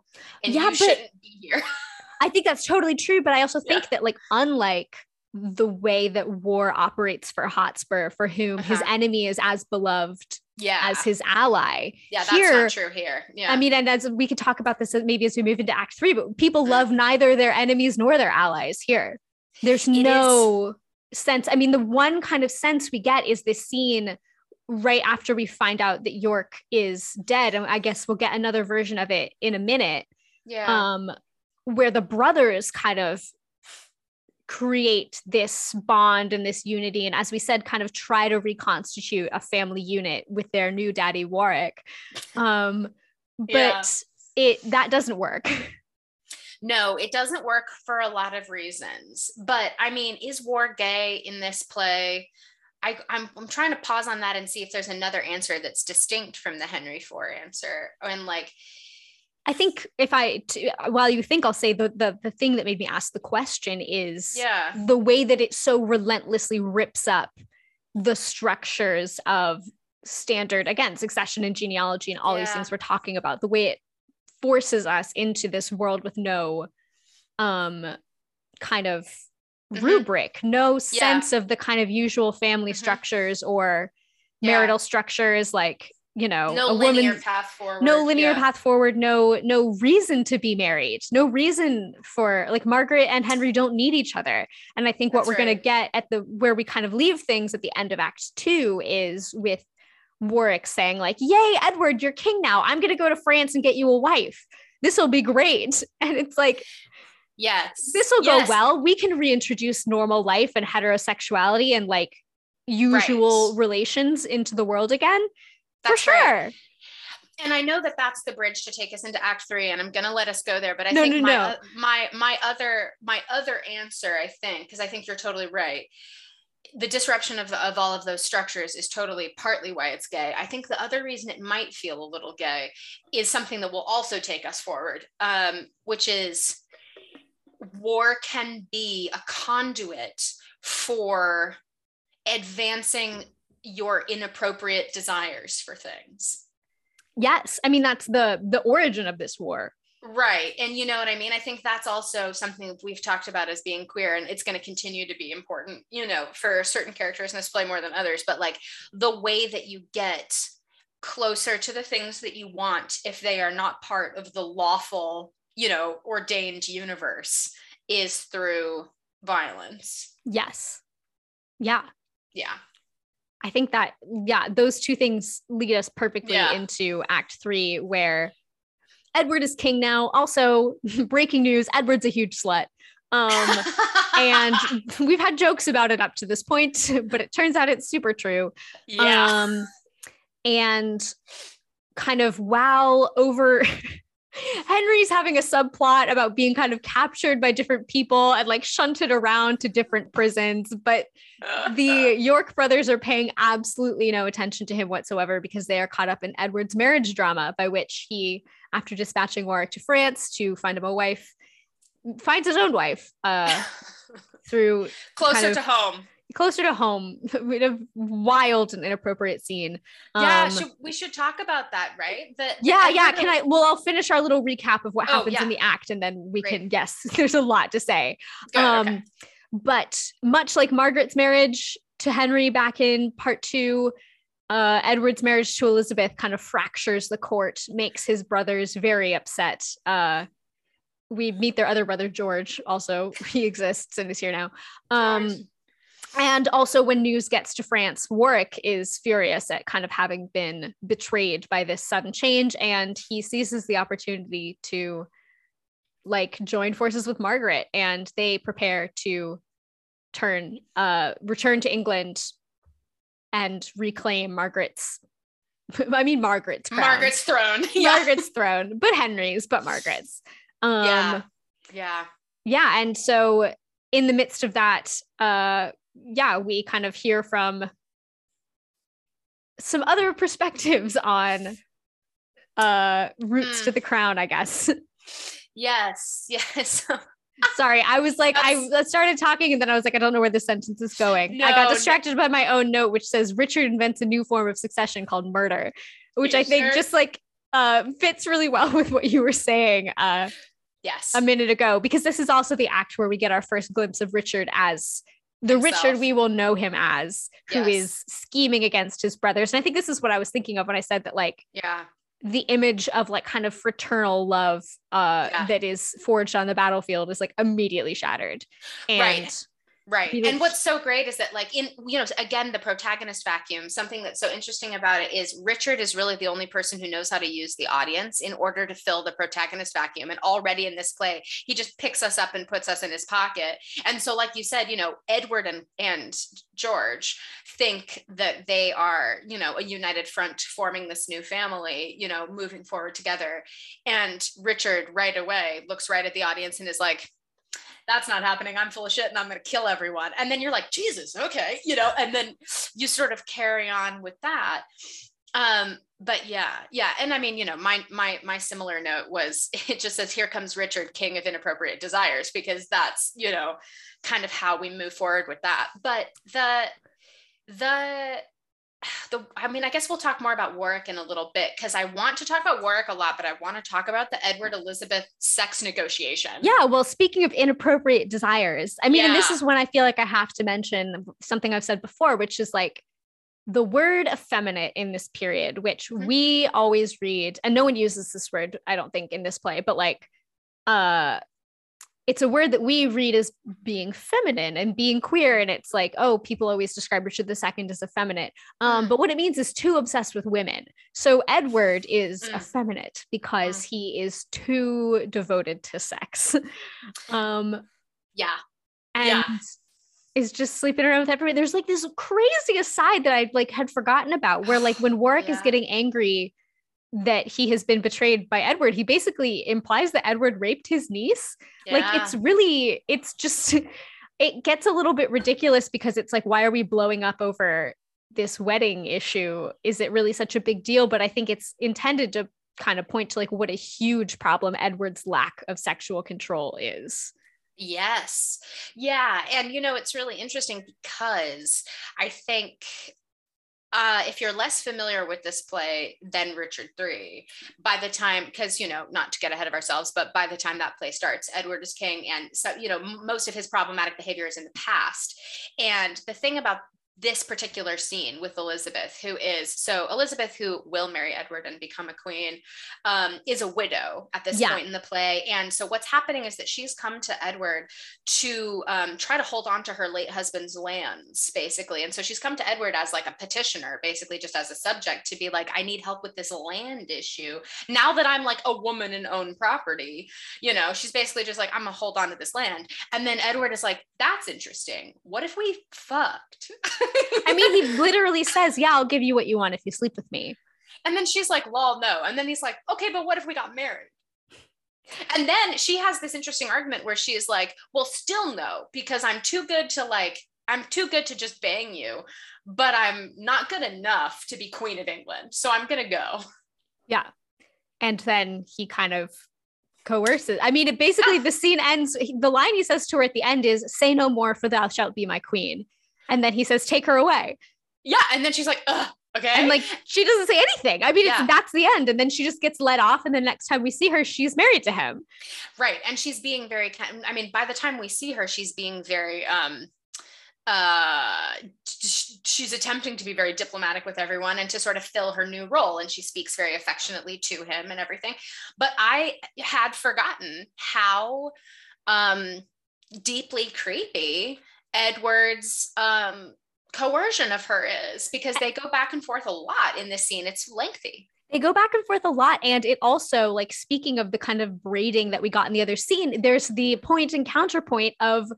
and Yeah, you but- shouldn't be here. i think that's totally true but i also think Yeah. that like unlike the way that war operates for hotspur for whom his Uh-huh. enemy is as beloved yeah, as his ally yeah, that's here not true here. Yeah, I mean, and as we could talk about this maybe as we move into Act Three, but people Mm. love neither their enemies nor their allies here. There's It is- no sense. I mean, the one kind of sense we get is this scene right after we find out that York is dead, and I guess we'll get another version of it in a minute. yeah, Um, where the brothers kind of create this bond and this unity, and as we said, kind of try to reconstitute a family unit with their new daddy Warwick. Um, but Yeah. it that doesn't work. No, it doesn't work for a lot of reasons. But I mean, is war gay in this play? I, I'm, I'm trying to pause on that and see if there's another answer that's distinct from the Henry IV answer. And like, I think if I t- while you think I'll say the, the the thing that made me ask the question is yeah, the way that it so relentlessly rips up the structures of standard again succession and genealogy and all these things we're talking about the way it forces us into this world with no um kind of Mhm. rubric no Yeah. sense of the kind of usual family Mhm. structures or Yeah. marital structures like you know no a linear woman path forward. no linear yeah. path forward no no reason to be married no reason for like margaret and henry don't need each other and i think what we're going to get at the where we kind of leave things at the end of act two is with warwick saying like yay edward you're king now i'm going to go to france and get you a wife this will be great and it's like Yes. this will Yes. go well we can reintroduce normal life and heterosexuality and like usual Right. relations into the world again That's for sure right. And I know that that's the bridge to take us into Act Three, and I'm going to let us go there. But I No, think no, my, no. uh, my my other my other answer, I think, because I think you're totally right. The disruption of, of all of those structures is totally partly why it's gay. I think the other reason it might feel a little gay is something that will also take us forward, um, which is war can be a conduit for advancing your inappropriate desires for things. yes i mean that's the the origin of this war Right. And you know what I mean? I think that's also something that we've talked about as being queer, and it's going to continue to be important, you know, for certain characters in this play more than others. But like the way that you get closer to the things that you want if they are not part of the lawful, you know, ordained universe is through violence. Yes. Yeah. Yeah. I think that, yeah, those two things lead us perfectly Yeah. into Act Three, where Edward is king now. Also, breaking news Edward's a huge slut. Um, and we've had jokes about it up to this point, but it turns out it's super true. yeah. Um, and kind of while over Henry's having a subplot about being kind of captured by different people and like shunted around to different prisons, but the York brothers are paying absolutely no attention to him whatsoever because they are caught up in Edward's marriage drama, by which he, after dispatching Warwick to France to find him a wife, finds his own wife uh, through closer kind of- to home. Closer to home in a wild and inappropriate scene. Yeah, Um, should, we should talk about that, right? That yeah, yeah. Can I? Well, I'll finish our little recap of what Oh, happens in the act, and then we Great. can. Yes, there's a lot to say. Good, um, okay. But much like Margaret's marriage to Henry back in part two, uh, Edward's marriage to Elizabeth kind of fractures the court, makes his brothers very upset. Uh, we meet their other brother George. Also, he exists and is here now. Um, and also, when news gets to France, Warwick is furious at kind of having been betrayed by this sudden change, and he seizes the opportunity to like join forces with Margaret, and they prepare to turn, uh, return to England and reclaim Margaret's. I mean, Margaret's crown. Margaret's throne. Yeah. Margaret's throne, but Henry's, but Margaret's. Um, yeah. Yeah. Yeah. And so, in the midst of that, uh, yeah, we kind of hear from some other perspectives on uh roots mm. to the crown, I guess. Yes, yes. Sorry, I was like, That's... I started talking and then I was like, I don't know where the sentence is going. No, I got distracted no. by my own note, which says Richard invents a new form of succession called murder, which I think sure? just like uh, fits really well with what you were saying. Uh, yes, a minute ago, because this is also the act where we get our first glimpse of Richard as the Himself. Richard we will know him as, who yes. is scheming against his brothers. And I think this is what I was thinking of when I said that, like, yeah, the image of like kind of fraternal love uh yeah. that is forged on the battlefield is like immediately shattered and right. Right. And what's so great is that, like, in, you know, again, the protagonist vacuum, something that's so interesting about it is Richard is really the only person who knows how to use the audience in order to fill the protagonist vacuum. And already in this play, he just picks us up and puts us in his pocket. And so, like you said, you know, Edward and, and George think that they are, you know, a united front forming this new family, you know, moving forward together. And Richard right away looks right at the audience and is like, that's not happening. I'm full of shit and I'm going to kill everyone. And then you're like, Jesus, okay, you know, and then you sort of carry on with that. Um, but yeah, yeah. And I mean, you know, my my my similar note was it just says, here comes Richard, king of inappropriate desires, because that's, you know, kind of how we move forward with that. But the the the I mean, I guess we'll talk more about Warwick in a little bit because I want to talk about Warwick a lot, but I want to talk about the Edward Elizabeth sex negotiation. Yeah, well, speaking of inappropriate desires, I mean, yeah. and this is when I feel like I have to mention something I've said before, which is like the word effeminate in this period, which mm-hmm. we always read, and no one uses this word, I don't think, in this play, but like uh it's a word that we read as being feminine and being queer and it's like oh people always describe richard ii as effeminate um, but what it means is too obsessed with women so edward is mm. effeminate because mm. he is too devoted to sex um yeah and yeah. is just sleeping around with everybody there's like this crazy aside that i like had forgotten about where like when warwick yeah. is getting angry that he has been betrayed by Edward. He basically implies that Edward raped his niece. Yeah. Like it's really, it's just, it gets a little bit ridiculous because it's like, why are we blowing up over this wedding issue? Is it really such a big deal? But I think it's intended to kind of point to like what a huge problem Edward's lack of sexual control is. Yes. Yeah. And, you know, it's really interesting because I think uh, if you're less familiar with this play than Richard III, by the time, because you know, not to get ahead of ourselves, but by the time that play starts, Edward is king, and so you know, most of his problematic behavior is in the past. And the thing about this particular scene with Elizabeth, who is so Elizabeth, who will marry Edward and become a queen, um, is a widow at this yeah. point in the play. And so what's happening is that she's come to Edward to um, try to hold on to her late husband's lands, basically. And so she's come to Edward as like a petitioner, basically just as a subject to be like, I need help with this land issue. Now that I'm like a woman and own property, you know, she's basically just like, I'm gonna hold on to this land. And then Edward is like, that's interesting. What if we fucked? I mean, he literally says, Yeah, I'll give you what you want if you sleep with me. And then she's like, Lol, no. And then he's like, Okay, but what if we got married? And then she has this interesting argument where she is like, Well, still no, because I'm too good to like, I'm too good to just bang you, but I'm not good enough to be Queen of England. So I'm going to go. Yeah. And then he kind of coerces. I mean, it basically the scene ends. The line he says to her at the end is, "Say no more, for thou shalt be my queen." And then he says, take her away. Yeah. And then she's like, Ugh, okay. And like, she doesn't say anything. I mean, yeah. that's the end. And then she just gets let off. And the next time we see her, she's married to him. Right. And she's being very, I mean, by the time we see her, she's being very, um, uh, she's attempting to be very diplomatic with everyone and to sort of fill her new role. And she speaks very affectionately to him and everything. But I had forgotten how um, deeply creepy Edward's um, coercion of her is because they go back and forth a lot in this scene. It's lengthy. They go back and forth a lot. And it also, like, speaking of the kind of braiding that we got in the other scene, there's the point and counterpoint of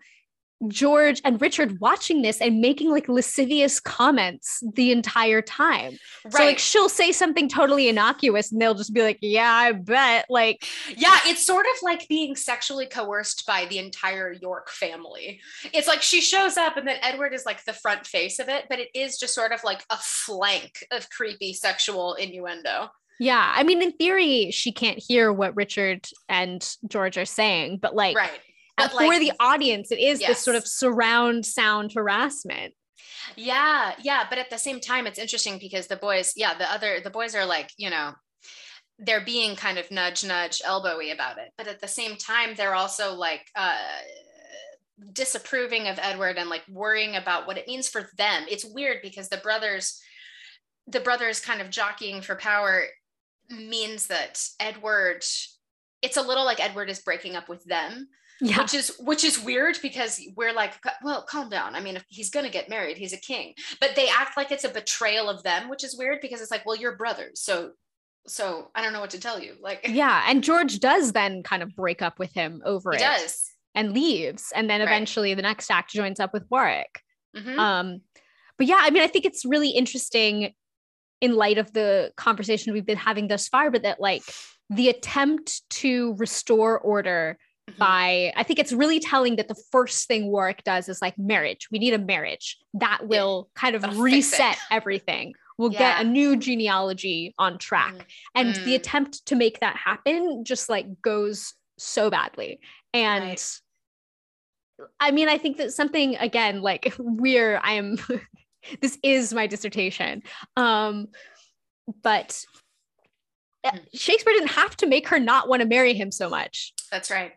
George and Richard watching this and making like lascivious comments the entire time. Right. So like she'll say something totally innocuous and they'll just be like, "Yeah, I bet." Like Yeah, it's sort of like being sexually coerced by the entire York family. It's like she shows up and then Edward is like the front face of it, but it is just sort of like a flank of creepy sexual innuendo. Yeah, I mean in theory she can't hear what Richard and George are saying, but like right but for like, the audience, it is yes. this sort of surround sound harassment. Yeah, yeah. But at the same time, it's interesting because the boys, yeah, the other, the boys are like, you know, they're being kind of nudge, nudge, elbowy about it. But at the same time, they're also like, uh, disapproving of Edward and like worrying about what it means for them. It's weird because the brothers, the brothers kind of jockeying for power means that Edward, it's a little like Edward is breaking up with them yeah. which is which is weird because we're like well calm down i mean if he's going to get married he's a king but they act like it's a betrayal of them which is weird because it's like well you're brothers so so i don't know what to tell you like yeah and george does then kind of break up with him over he it does and leaves and then eventually right. the next act joins up with warwick mm-hmm. um but yeah i mean i think it's really interesting in light of the conversation we've been having thus far but that like the attempt to restore order mm-hmm. by I think it's really telling that the first thing Warwick does is like marriage. We need a marriage that will yeah. kind of That'll reset everything. We'll yeah. get a new genealogy on track. Mm. And mm. the attempt to make that happen just like goes so badly. And right. I mean, I think that something again, like we're, I am, this is my dissertation. Um, but mm. Shakespeare didn't have to make her not want to marry him so much. That's right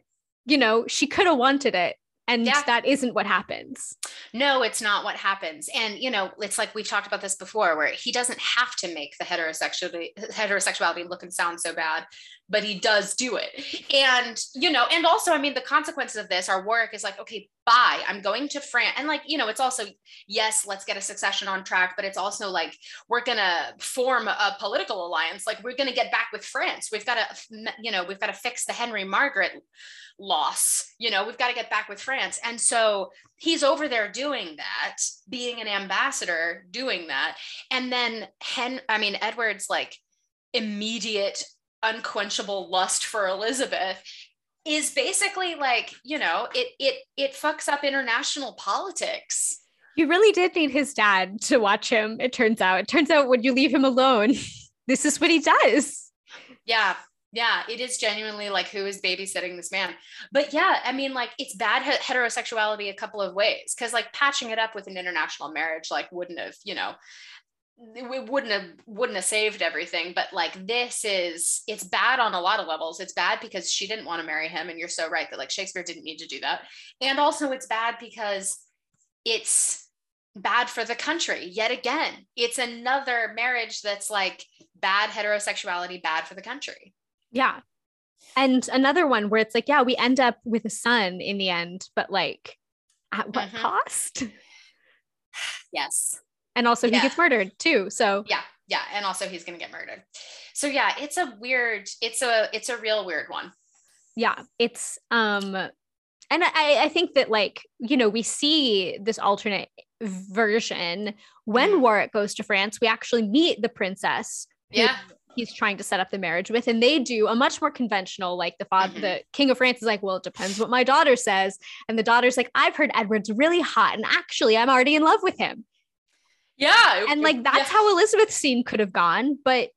you know, she could have wanted it. And yeah. that isn't what happens. No, it's not what happens. And, you know, it's like we've talked about this before, where he doesn't have to make the heterosexuality, heterosexuality look and sound so bad, but he does do it. And, you know, and also, I mean, the consequences of this are Warwick is like, okay, bye, I'm going to France. And like, you know, it's also, yes, let's get a succession on track, but it's also like, we're going to form a political alliance. Like, we're going to get back with France. We've got to, you know, we've got to fix the Henry Margaret loss. You know, we've got to get back with France. And so he's over there doing that, being an ambassador, doing that. And then Hen, I mean, Edward's like immediate, unquenchable lust for Elizabeth is basically like, you know, it it it fucks up international politics. You really did need his dad to watch him, it turns out. It turns out when you leave him alone, this is what he does. Yeah, yeah, it is genuinely like who is babysitting this man. But yeah, I mean, like it's bad heterosexuality a couple of ways because like patching it up with an international marriage like wouldn't have, you know, it wouldn't have wouldn't have saved everything. But like this is it's bad on a lot of levels. It's bad because she didn't want to marry him, and you're so right that like Shakespeare didn't need to do that. And also it's bad because it's bad for the country yet again it's another marriage that's like bad heterosexuality bad for the country yeah. And another one where it's like, yeah, we end up with a son in the end, but like at what mm-hmm. cost? Yes. And also yeah. he gets murdered too. So yeah, yeah. And also he's gonna get murdered. So yeah, it's a weird, it's a it's a real weird one. Yeah. It's um and I, I think that like, you know, we see this alternate version when mm. Warwick goes to France, we actually meet the princess. Yeah he's trying to set up the marriage with and they do a much more conventional like the father mm-hmm. the king of france is like well it depends what my daughter says and the daughter's like i've heard edward's really hot and actually i'm already in love with him yeah and like that's yeah. how elizabeth's scene could have gone but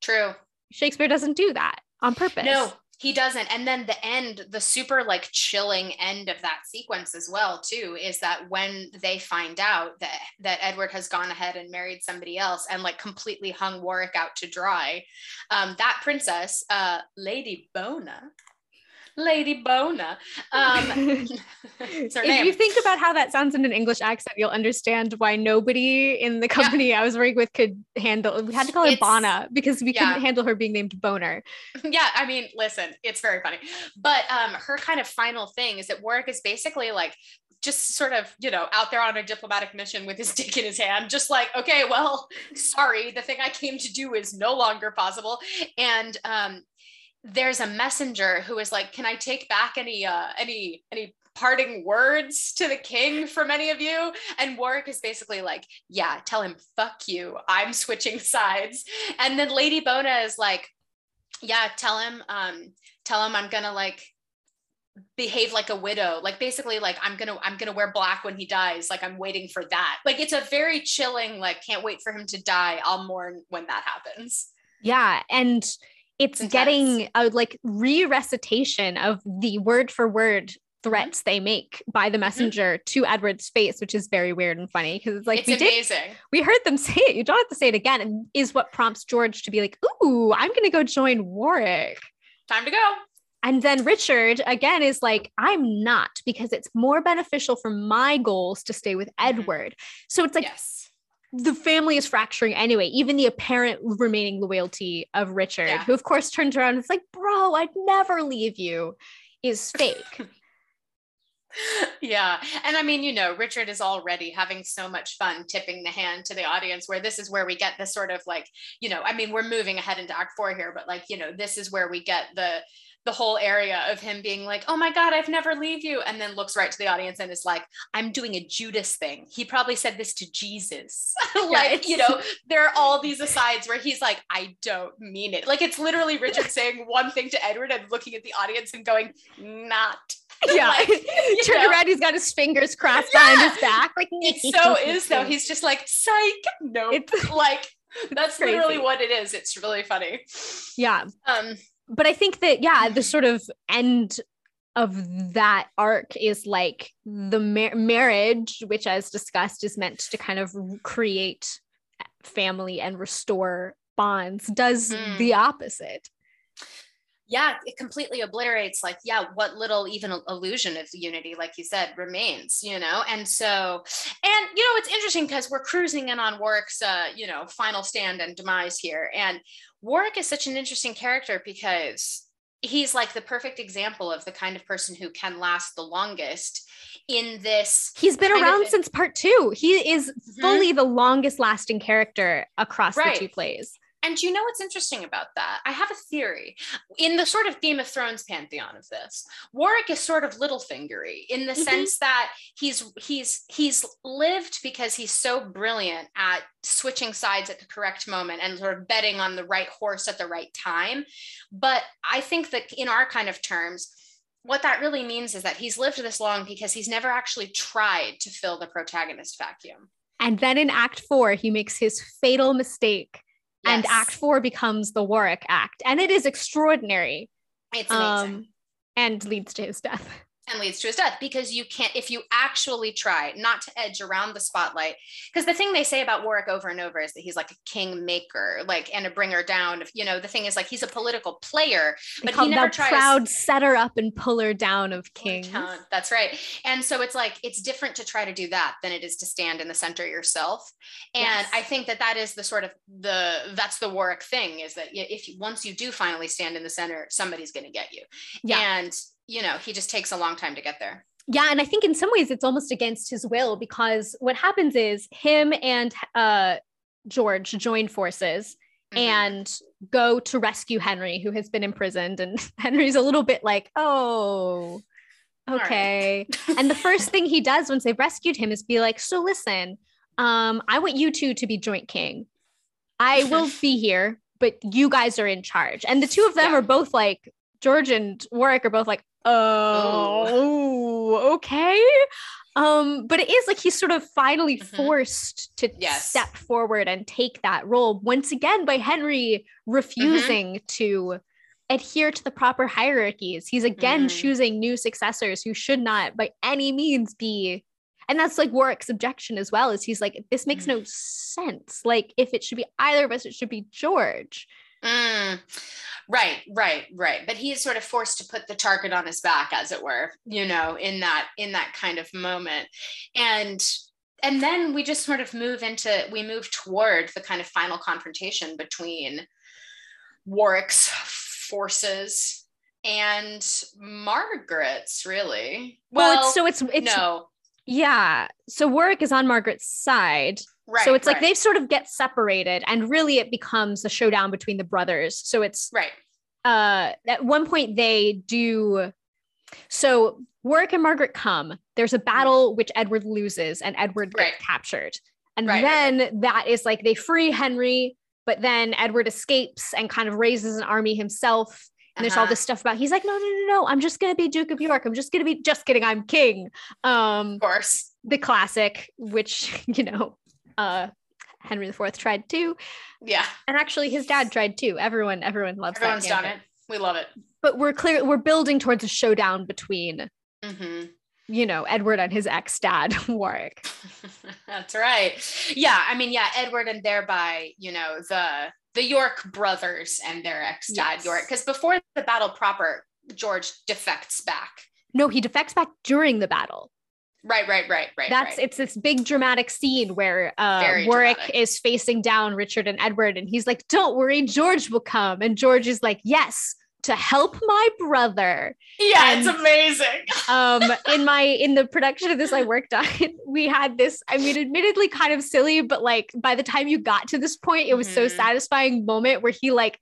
true. Shakespeare doesn't do that on purpose. No he doesn't. And then the end the super like chilling end of that sequence as well too is that when they find out that that edward has gone ahead and married somebody else and like completely hung warwick out to dry um, that princess uh, lady bona Lady Bona. Um, if name. you think about how that sounds in an English accent, you'll understand why nobody in the company yeah. I was working with could handle. We had to call her it's, Bona because we yeah. couldn't handle her being named Boner. Yeah, I mean, listen, it's very funny, but um, her kind of final thing is that Warwick is basically like just sort of, you know, out there on a diplomatic mission with his dick in his hand, just like, okay, well, sorry, the thing I came to do is no longer possible. And um, there's a messenger who is like, can I take back any uh, any any parting words to the king from any of you? And Warwick is basically like, yeah, tell him, fuck you. I'm switching sides. And then Lady Bona is like, yeah, tell him, um, tell him I'm gonna like behave like a widow like basically like i'm gonna i'm gonna wear black when he dies like i'm waiting for that like it's a very chilling like can't wait for him to die i'll mourn when that happens yeah and it's Intense. getting a like re-recitation of the word for word threats they make by the mm-hmm. messenger mm-hmm. to Edward's face, which is very weird and funny because it's like it's we amazing. Did, we heard them say it. You don't have to say it again, and is what prompts George to be like, "Ooh, I'm going to go join Warwick." Time to go. And then Richard again is like, I'm not because it's more beneficial for my goals to stay with mm-hmm. Edward. So it's like yes. The family is fracturing anyway, even the apparent remaining loyalty of Richard, yeah. who of course turns around and is like, Bro, I'd never leave you, is fake. yeah. And I mean, you know, Richard is already having so much fun tipping the hand to the audience, where this is where we get the sort of like, you know, I mean, we're moving ahead into act four here, but like, you know, this is where we get the the whole area of him being like, oh my God, I've never leave you. And then looks right to the audience and is like, I'm doing a Judas thing. He probably said this to Jesus. like, you know, there are all these asides where he's like, I don't mean it. Like it's literally Richard saying one thing to Edward and looking at the audience and going, not. Yeah. like, Turn around, he's got his fingers crossed yeah. behind his back. Like it so is though. He's just like, psych. No. Nope. It's like that's literally what it is. It's really funny. Yeah. Um but I think that yeah, the sort of end of that arc is like the mar- marriage, which, as discussed, is meant to kind of create family and restore bonds, does mm. the opposite. Yeah, it completely obliterates, like, yeah, what little even illusion of unity, like you said, remains, you know? And so, and, you know, it's interesting because we're cruising in on Warwick's, uh, you know, final stand and demise here. And Warwick is such an interesting character because he's like the perfect example of the kind of person who can last the longest in this. He's been around since part two. He is mm-hmm. fully the longest lasting character across right. the two plays. And you know what's interesting about that? I have a theory. In the sort of Game of Thrones pantheon of this, Warwick is sort of little fingery in the mm-hmm. sense that he's he's he's lived because he's so brilliant at switching sides at the correct moment and sort of betting on the right horse at the right time. But I think that in our kind of terms, what that really means is that he's lived this long because he's never actually tried to fill the protagonist vacuum. And then in Act Four, he makes his fatal mistake Yes. And Act Four becomes the Warwick Act. And it is extraordinary. It's amazing. Um, and leads to his death and leads to his death because you can't if you actually try not to edge around the spotlight because the thing they say about Warwick over and over is that he's like a king maker like and a bringer down of you know the thing is like he's a political player but he never tries proud setter up and puller down of kings that's right and so it's like it's different to try to do that than it is to stand in the center yourself and yes. I think that that is the sort of the that's the Warwick thing is that if you, once you do finally stand in the center somebody's going to get you yeah. and you know, he just takes a long time to get there. Yeah, and I think in some ways it's almost against his will because what happens is him and uh, George join forces mm-hmm. and go to rescue Henry, who has been imprisoned, and Henry's a little bit like, "Oh, okay." Right. and the first thing he does once they've rescued him is be like, "So listen, um, I want you two to be joint king. I will be here, but you guys are in charge." And the two of them yeah. are both like, George and Warwick are both like, oh, okay. Um, but it is like he's sort of finally mm-hmm. forced to yes. step forward and take that role once again by Henry refusing mm-hmm. to adhere to the proper hierarchies. He's again mm. choosing new successors who should not by any means be and that's like Warwick's objection as well is he's like this makes mm. no sense like if it should be either of us it should be George Mm. Right, right, right. But he is sort of forced to put the target on his back, as it were, you know, in that in that kind of moment. And and then we just sort of move into we move toward the kind of final confrontation between Warwick's forces and Margaret's really. Well, well it's, so it's it's no. Yeah. So Warwick is on Margaret's side. Right. So it's right. like they sort of get separated and really it becomes a showdown between the brothers. So it's right. Uh at one point they do so Warwick and Margaret come. There's a battle which Edward loses and Edward right. gets captured. And right, then that is like they free Henry, but then Edward escapes and kind of raises an army himself. And there's uh-huh. all this stuff about he's like, no, no, no, no, I'm just gonna be Duke of York. I'm just gonna be just kidding, I'm king. Um of course. The classic, which, you know, uh Henry IV tried too. Yeah. And actually his dad tried too. Everyone, everyone loves Everyone's done it. We love it. But we're clear we're building towards a showdown between mm-hmm. you know, Edward and his ex-dad, Warwick. That's right. Yeah. I mean, yeah, Edward and thereby, you know, the the York brothers and their ex-dad yes. York. Because before the battle proper, George defects back. No, he defects back during the battle. Right, right, right, right. That's right. it's this big dramatic scene where uh, Warwick dramatic. is facing down Richard and Edward, and he's like, "Don't worry, George will come." And George is like, "Yes, to help my brother." Yeah, and, it's amazing. um, in my in the production of this I worked on, we had this. I mean, admittedly, kind of silly, but like by the time you got to this point, it was mm-hmm. so satisfying moment where he like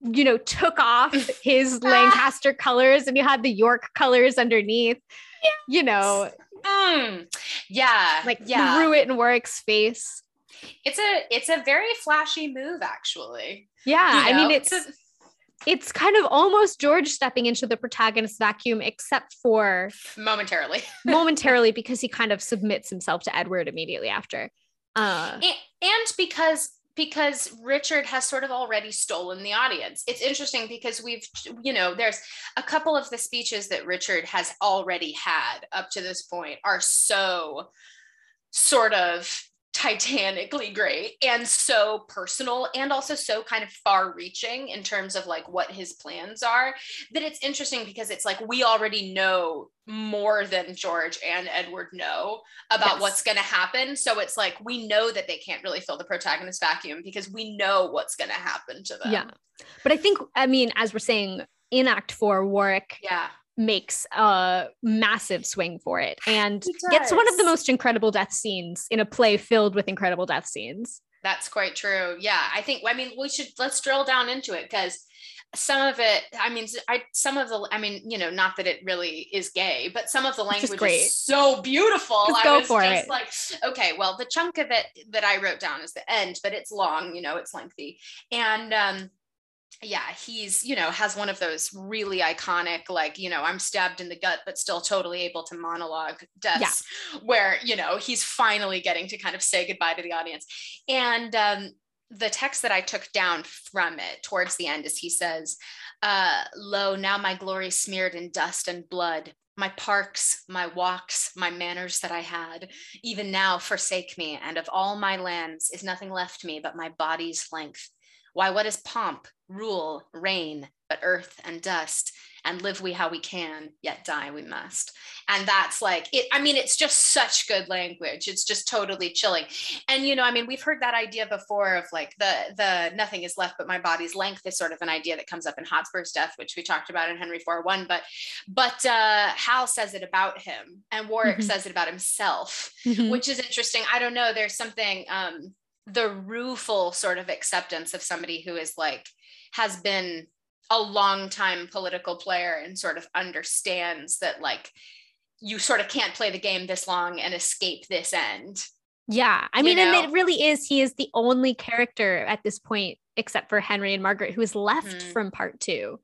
you know, took off his Lancaster colors and you had the York colors underneath. Yes. You know, Mm, yeah. Like yeah. threw it in Warwick's face. It's a it's a very flashy move, actually. Yeah. You know? I mean it's it's, a- it's kind of almost George stepping into the protagonist vacuum, except for momentarily. momentarily, because he kind of submits himself to Edward immediately after. Uh, and, and because because Richard has sort of already stolen the audience. It's interesting because we've, you know, there's a couple of the speeches that Richard has already had up to this point are so sort of titanically great and so personal and also so kind of far reaching in terms of like what his plans are that it's interesting because it's like we already know more than George and Edward know about yes. what's going to happen. So it's like we know that they can't really fill the protagonist vacuum because we know what's going to happen to them. Yeah. But i think i mean as we're saying in act 4 Warwick yeah makes a massive swing for it and gets one of the most incredible death scenes in a play filled with incredible death scenes. That's quite true. Yeah, I think I mean we should let's drill down into it because some of it i mean i some of the i mean you know not that it really is gay but some of the language is, is so beautiful just go i was for just it. like okay well the chunk of it that i wrote down is the end but it's long you know it's lengthy and um yeah he's you know has one of those really iconic like you know i'm stabbed in the gut but still totally able to monologue deaths yeah. where you know he's finally getting to kind of say goodbye to the audience and um, the text that i took down from it towards the end is he says uh, lo now my glory smeared in dust and blood my parks, my walks, my manors that I had, even now forsake me, and of all my lands is nothing left me but my body's length. Why, what is pomp, rule, reign, but earth and dust? And live we how we can, yet die we must. And that's like it. I mean, it's just such good language. It's just totally chilling. And you know, I mean, we've heard that idea before of like the the nothing is left but my body's length is sort of an idea that comes up in Hotspur's death, which we talked about in Henry IV one. But but uh, Hal says it about him, and Warwick mm-hmm. says it about himself, mm-hmm. which is interesting. I don't know. There's something. Um, the rueful sort of acceptance of somebody who is like has been a long time political player and sort of understands that like you sort of can't play the game this long and escape this end yeah i mean know? and it really is he is the only character at this point except for henry and margaret who is left mm-hmm. from part two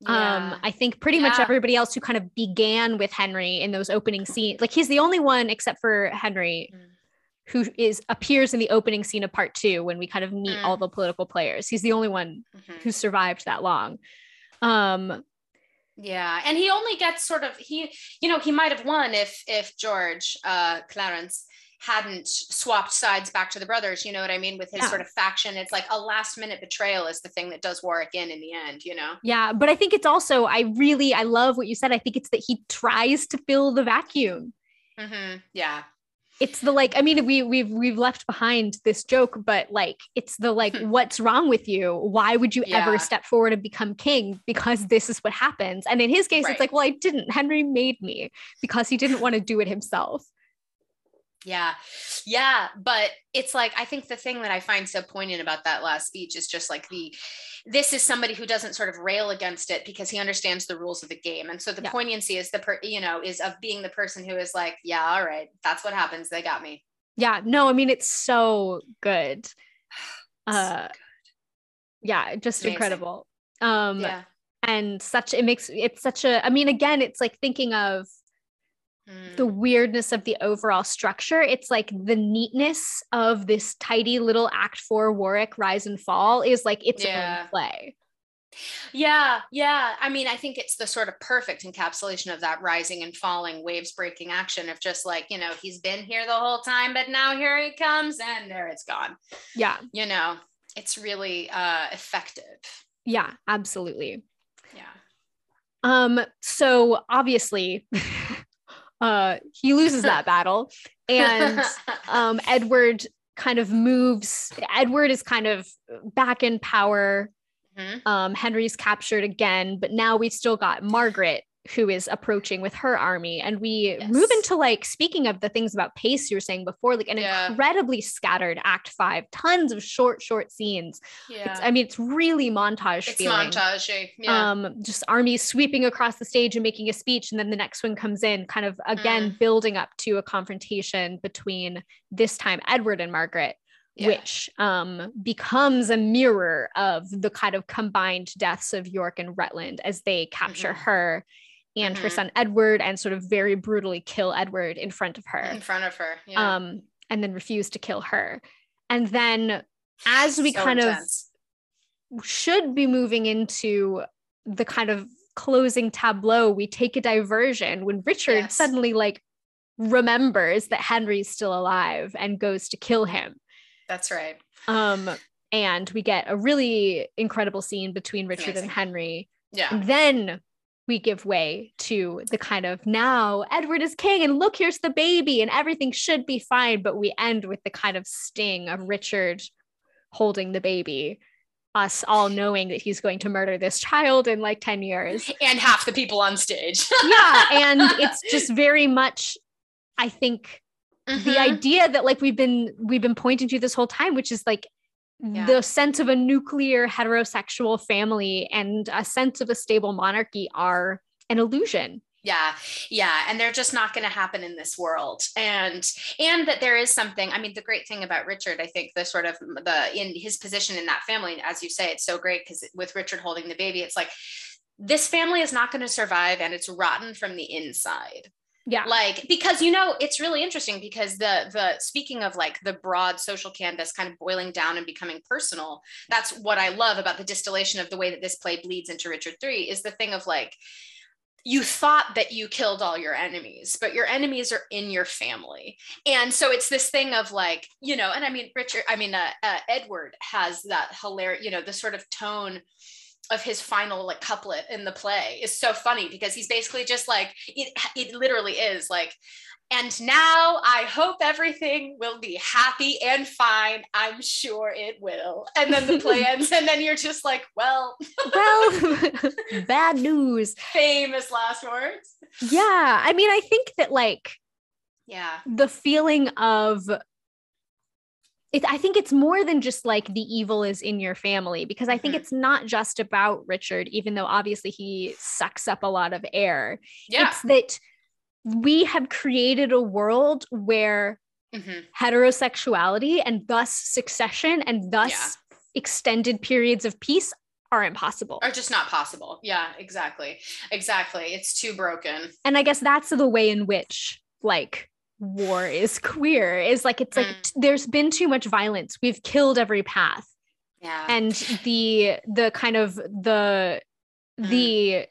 yeah. um i think pretty yeah. much everybody else who kind of began with henry in those opening scenes like he's the only one except for henry mm who is appears in the opening scene of part two when we kind of meet mm. all the political players. He's the only one mm-hmm. who survived that long. Um, yeah, and he only gets sort of he, you know, he might have won if if George uh, Clarence hadn't swapped sides back to the brothers you know what i mean with his Yeah. sort of faction it's like a last minute betrayal is the thing that does warwick in in the end you know Yeah, but I think it's also I really I love what you said. I think it's that he tries to fill the vacuum. hmm yeah It's the like I mean we we've we've left behind this joke, but like it's the like hmm. what's wrong with you? Why would you ever step forward and become king? Because this is what happens. And in his case, Right. it's like, well, I didn't. Henry made me because he didn't want to do it himself. Yeah. Yeah. But it's like, I think the thing that I find so poignant about that last speech is just like the, this is somebody who doesn't sort of rail against it because he understands the rules of the game. And so the Yeah. poignancy is the, per, you know, is of being the person who is like, yeah, all right, that's what happens. They got me. Yeah, no, I mean it's so good. Uh yeah, just Amazing. incredible. Um yeah. and such it makes it's such a I mean again it's like thinking of Mm. the weirdness of the overall structure. It's like the neatness of this tidy little act 4 Warwick rise and fall is like its Yeah. own play. Yeah, yeah. I mean, I think it's the sort of perfect encapsulation of that rising and falling, waves breaking action of just like, you know, he's been here the whole time, but now here he comes and there it's gone. Yeah. You know, it's really uh effective. Yeah, absolutely. Yeah. Um, so obviously, uh, he loses that battle, and um, Edward kind of moves. Edward is kind of back in power. Mhm. Um, Henry's captured again, but now we've still got Margaret who is approaching with her army, and we Yes. move into like speaking of the things about pace you were saying before, like an Yeah. incredibly scattered Act Five, tons of short, short scenes. yeah. It's, I mean, it's really montage it's feeling montage. Yeah. um just armies sweeping across the stage and making a speech and then the next one comes in kind of again Mm. building up to a confrontation between this time edward and margaret Yeah. which um becomes a mirror of the kind of combined deaths of york and rutland as they capture Mhm. her and her Mhm. son edward and sort of very brutally kill edward in front of her in front of her. Yeah. um and then refuse to kill her and then as we So kind intense. of should be moving into the kind of closing tableau we take a diversion when richard Yes. suddenly like remembers that henry's still alive and goes to kill him That's right. um and we get a really incredible scene between richard and henry Yeah. and then we give way to the kind of now Edward is king and look, here's the baby and everything should be fine. But we end with the kind of sting of Richard holding the baby, us all knowing that he's going to murder this child in like 10 years. And half the people on stage. Yeah. And it's just very much, I think, the Mhm. idea that like we've been we've been pointing to this whole time which is like Yeah. the sense of a nuclear heterosexual family and a sense of a stable monarchy are an illusion. Yeah yeah and they're just not going to happen in this world. And and that there is something i mean the great thing about richard i think the sort of the in his position in that family as you say it's so great because with richard holding the baby it's like this family is not going to survive and it's rotten from the inside yeah. Like because you know it's really interesting because the the speaking of like the broad social canvas kind of boiling down and becoming personal that's what i love about the distillation of the way that this play bleeds into richard 3 is the thing of like you thought that you killed all your enemies but your enemies are in your family. And so it's this thing of like you know and i mean richard i mean uh, uh, edward has that hilarious you know the sort of tone of his final like couplet in the play is so funny because he's basically just like it it literally is like and now I hope everything will be happy and fine. I'm sure it will. And then the play ends, and then you're just like, well, well bad news famous last words. yeah i mean i think that like Yeah. the feeling of it, I think it's more than just like the evil is in your family because I think Mhm. it's not just about Richard, even though obviously he sucks up a lot of air. Yeah. It's that we have created a world where Mhm. heterosexuality and thus succession and thus Yeah. extended periods of peace are impossible. Are just not possible. Yeah, exactly. Exactly. It's too broken. and I guess that's the way in which like war is queer is like it's like Mm. t- there's been too much violence. We've killed every path. Yeah. and the the kind of the Mm. the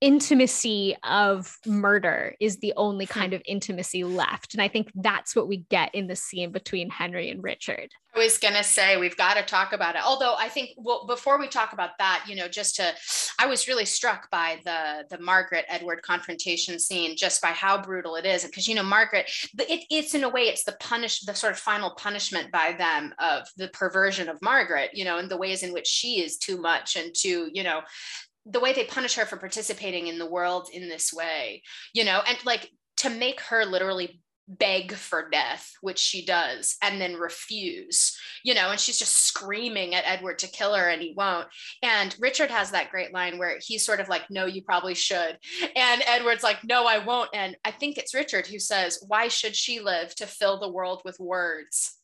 intimacy of murder is the only hmm. kind of intimacy left. And I think that's what we get in the scene between Henry and Richard. I was going to say, we've got to talk about it. Although I think, well, before we talk about that, you know, just to, I was really struck by the, the Margaret Edward confrontation scene, just by how brutal it is. Because, you know, Margaret, it, it's in a way, it's the punish, the sort of final punishment by them of the perversion of Margaret, you know, and the ways in which she is too much and too, you know, the way they punish her for participating in the world in this way, you know, and like to make her literally beg for death, which she does, and then refuse, you know, and she's just screaming at Edward to kill her and he won't. And Richard has that great line where he's sort of like, No, you probably should. And Edward's like, No, I won't. And I think it's Richard who says, Why should she live to fill the world with words?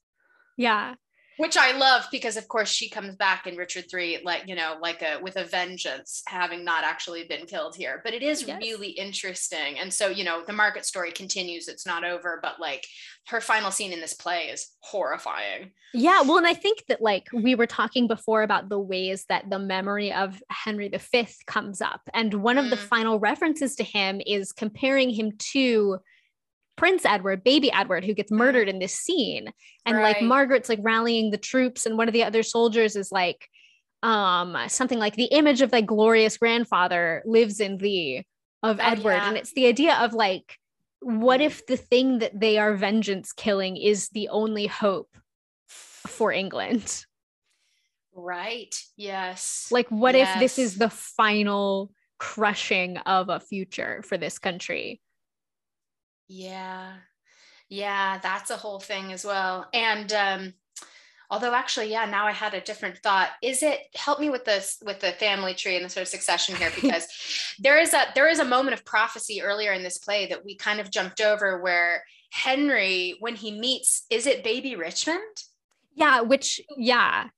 Yeah which I love because of course she comes back in Richard 3 like you know like a with a vengeance having not actually been killed here. But it is yes. really interesting. And so you know the Margaret story continues. It's not over but like her final scene in this play is horrifying. Yeah well and I think that like we were talking before about the ways that the memory of Henry V comes up. And one of mm. the final references to him is comparing him to Prince Edward, baby Edward, who gets murdered in this scene. And right. like Margaret's like rallying the troops, and one of the other soldiers is like, um, something like the image of thy glorious grandfather lives in thee of oh, Edward. Yeah. And it's the idea of like, what if the thing that they are vengeance killing is the only hope for England? Right. Yes. Like, what yes. if this is the final crushing of a future for this country? Yeah. Yeah, that's a whole thing as well. And um although actually yeah now i had a different thought is it help me with this with the family tree and the sort of succession here because there is a there is a moment of prophecy earlier in this play that we kind of jumped over where henry when he meets is it baby richmond yeah which yeah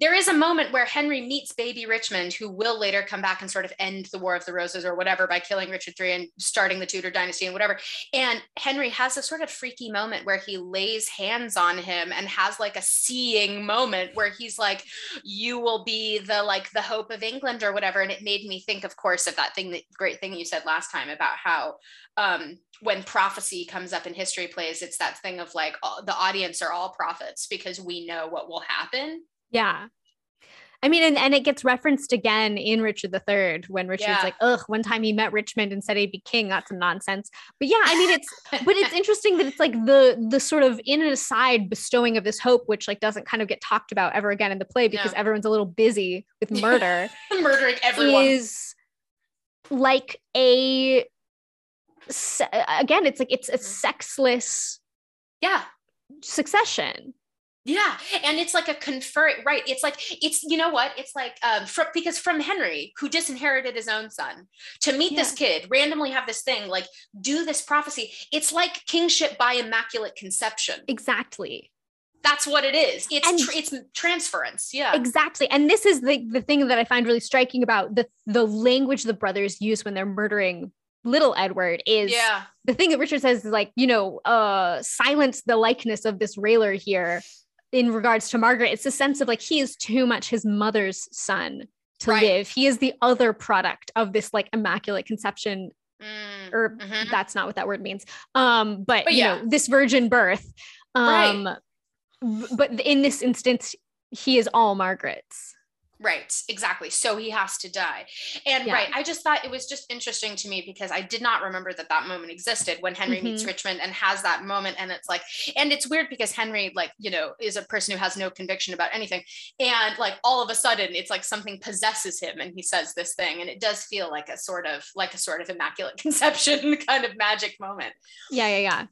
there is a moment where Henry meets baby Richmond, who will later come back and sort of end the War of the Roses or whatever by killing Richard III and starting the Tudor dynasty and whatever. And Henry has a sort of freaky moment where he lays hands on him and has like a seeing moment where he's like, You will be the like the hope of England or whatever. And it made me think, of course, of that thing, that great thing you said last time about how um, when prophecy comes up in history plays, it's that thing of like all, the audience are all prophets because we know what will happen yeah. I mean, and, and it gets referenced again in Richard III when Richard's yeah. like, ugh, one time he met Richmond and said he'd be king. That's some nonsense. But yeah, I mean, it's, but it's interesting that it's like the, the sort of in and aside bestowing of this hope, which like doesn't kind of get talked about ever again in the play because yeah. everyone's a little busy with murder. Murdering everyone. Is like a, again, it's like, it's a mm-hmm. sexless. Yeah. Succession yeah, and it's like a confer right. It's like it's you know what? It's like um from because from Henry who disinherited his own son to meet yeah. this kid randomly have this thing like do this prophecy. It's like kingship by immaculate conception. Exactly. That's what it is. It's tr- it's transference. Yeah. Exactly. And this is the the thing that I find really striking about the the language the brothers use when they're murdering little Edward is yeah. the thing that Richard says is like, you know, uh silence the likeness of this railer here in regards to Margaret, it's a sense of like he is too much his mother's son to right. live. He is the other product of this like immaculate conception. Mm, or mm-hmm. that's not what that word means. Um, but, but yeah. you know, this virgin birth. Um, right. but in this instance, he is all Margaret's. Right, exactly. So he has to die. And yeah. right, I just thought it was just interesting to me because I did not remember that that moment existed when Henry mm-hmm. meets Richmond and has that moment. And it's like, and it's weird because Henry, like, you know, is a person who has no conviction about anything. And like all of a sudden, it's like something possesses him and he says this thing. And it does feel like a sort of, like a sort of immaculate conception kind of magic moment. Yeah, yeah, yeah.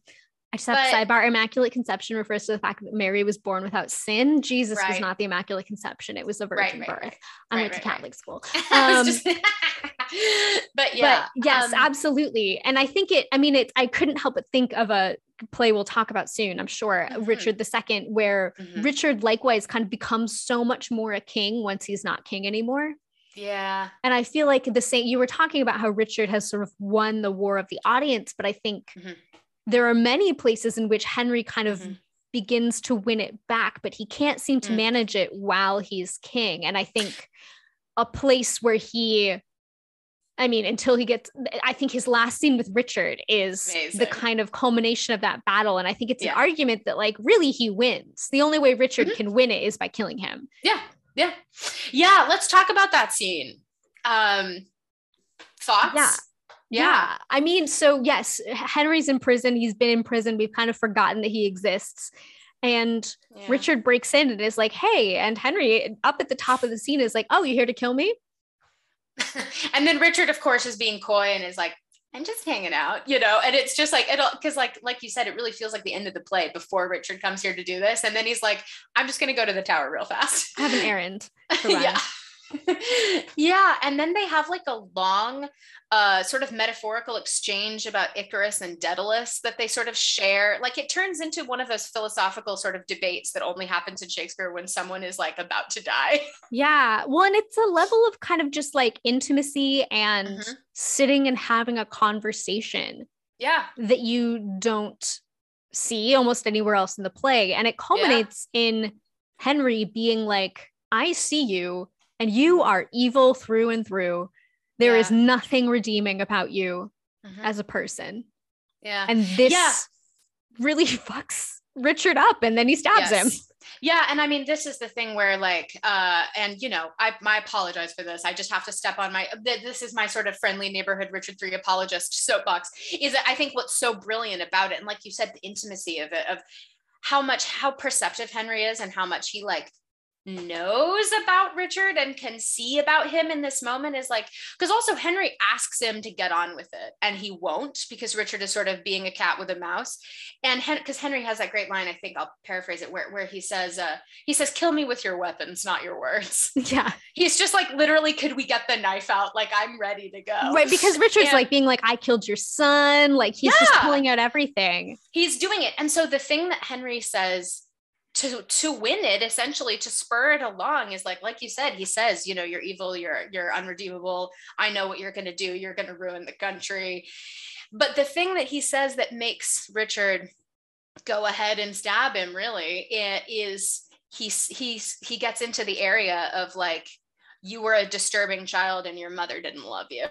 I just have but, sidebar Immaculate Conception refers to the fact that Mary was born without sin. Jesus right. was not the Immaculate Conception, it was a virgin right, right, birth. I went to Catholic school. Um, just, but yeah. But yes, um, absolutely. And I think it, I mean, it, I couldn't help but think of a play we'll talk about soon, I'm sure, mm-hmm. Richard II, where mm-hmm. Richard likewise kind of becomes so much more a king once he's not king anymore. Yeah. And I feel like the same, you were talking about how Richard has sort of won the war of the audience, but I think mm-hmm there are many places in which Henry kind of mm-hmm. begins to win it back, but he can't seem to mm. manage it while he's king. And I think a place where he I mean, until he gets, I think his last scene with Richard is Amazing. the kind of culmination of that battle. And I think it's Yeah. an argument that, like, really he wins. The only way Richard Mhm. can win it is by killing him. Yeah, yeah, yeah. Let's talk about that scene. Um, thoughts? Yeah. Yeah, I mean, so yes, Henry's in prison. He's been in prison. We've kind of forgotten that he exists. And Yeah. Richard breaks in and is like, hey, and Henry up at the top of the scene is like, oh, you here to kill me? and then Richard, of course, is being coy and is like, "I'm just hanging out," you know. And it's just like it'll because, like, like you said, it really feels like the end of the play before Richard comes here to do this, and then he's like, "I'm just gonna go to the tower real fast." I have an errand. yeah. yeah, and then they have like a long uh sort of metaphorical exchange about Icarus and Daedalus that they sort of share. Like it turns into one of those philosophical sort of debates that only happens in Shakespeare when someone is like about to die. Yeah. Well, and it's a level of kind of just like intimacy and Mhm. sitting and having a conversation Yeah. that you don't see almost anywhere else in the play. And it culminates in Henry being like, I see you and you are evil through and through. There is Yeah. nothing redeeming about you Mhm. as a person. Yeah. And this Yeah. really fucks Richard up and then he stabs him. Yeah, and I mean, this is the thing where, like, uh, and you know, I, I apologize for this. I just have to step on my. This is my sort of friendly neighborhood Richard Three apologist soapbox. Is that I think what's so brilliant about it, and like you said, the intimacy of it, of how much how perceptive Henry is, and how much he like knows about Richard and can see about him in this moment is like because also Henry asks him to get on with it and he won't because Richard is sort of being a cat with a mouse and because Henry has that great line I think I'll paraphrase it where, where he says uh, he says kill me with your weapons not your words Yeah. he's just like literally could we get the knife out like I'm ready to go Right. Because Richard's And- like being like, I killed your son. Like he's just pulling out everything. he's doing it and so the thing that henry says to to win it essentially to spur it along is like like you said he says you know you're evil you're you're unredeemable. I know what you're going to do. You're going to ruin the country. But the thing that he says that makes richard go ahead and stab him really it is he's he's he gets into the area of like you were a disturbing child and your mother didn't love you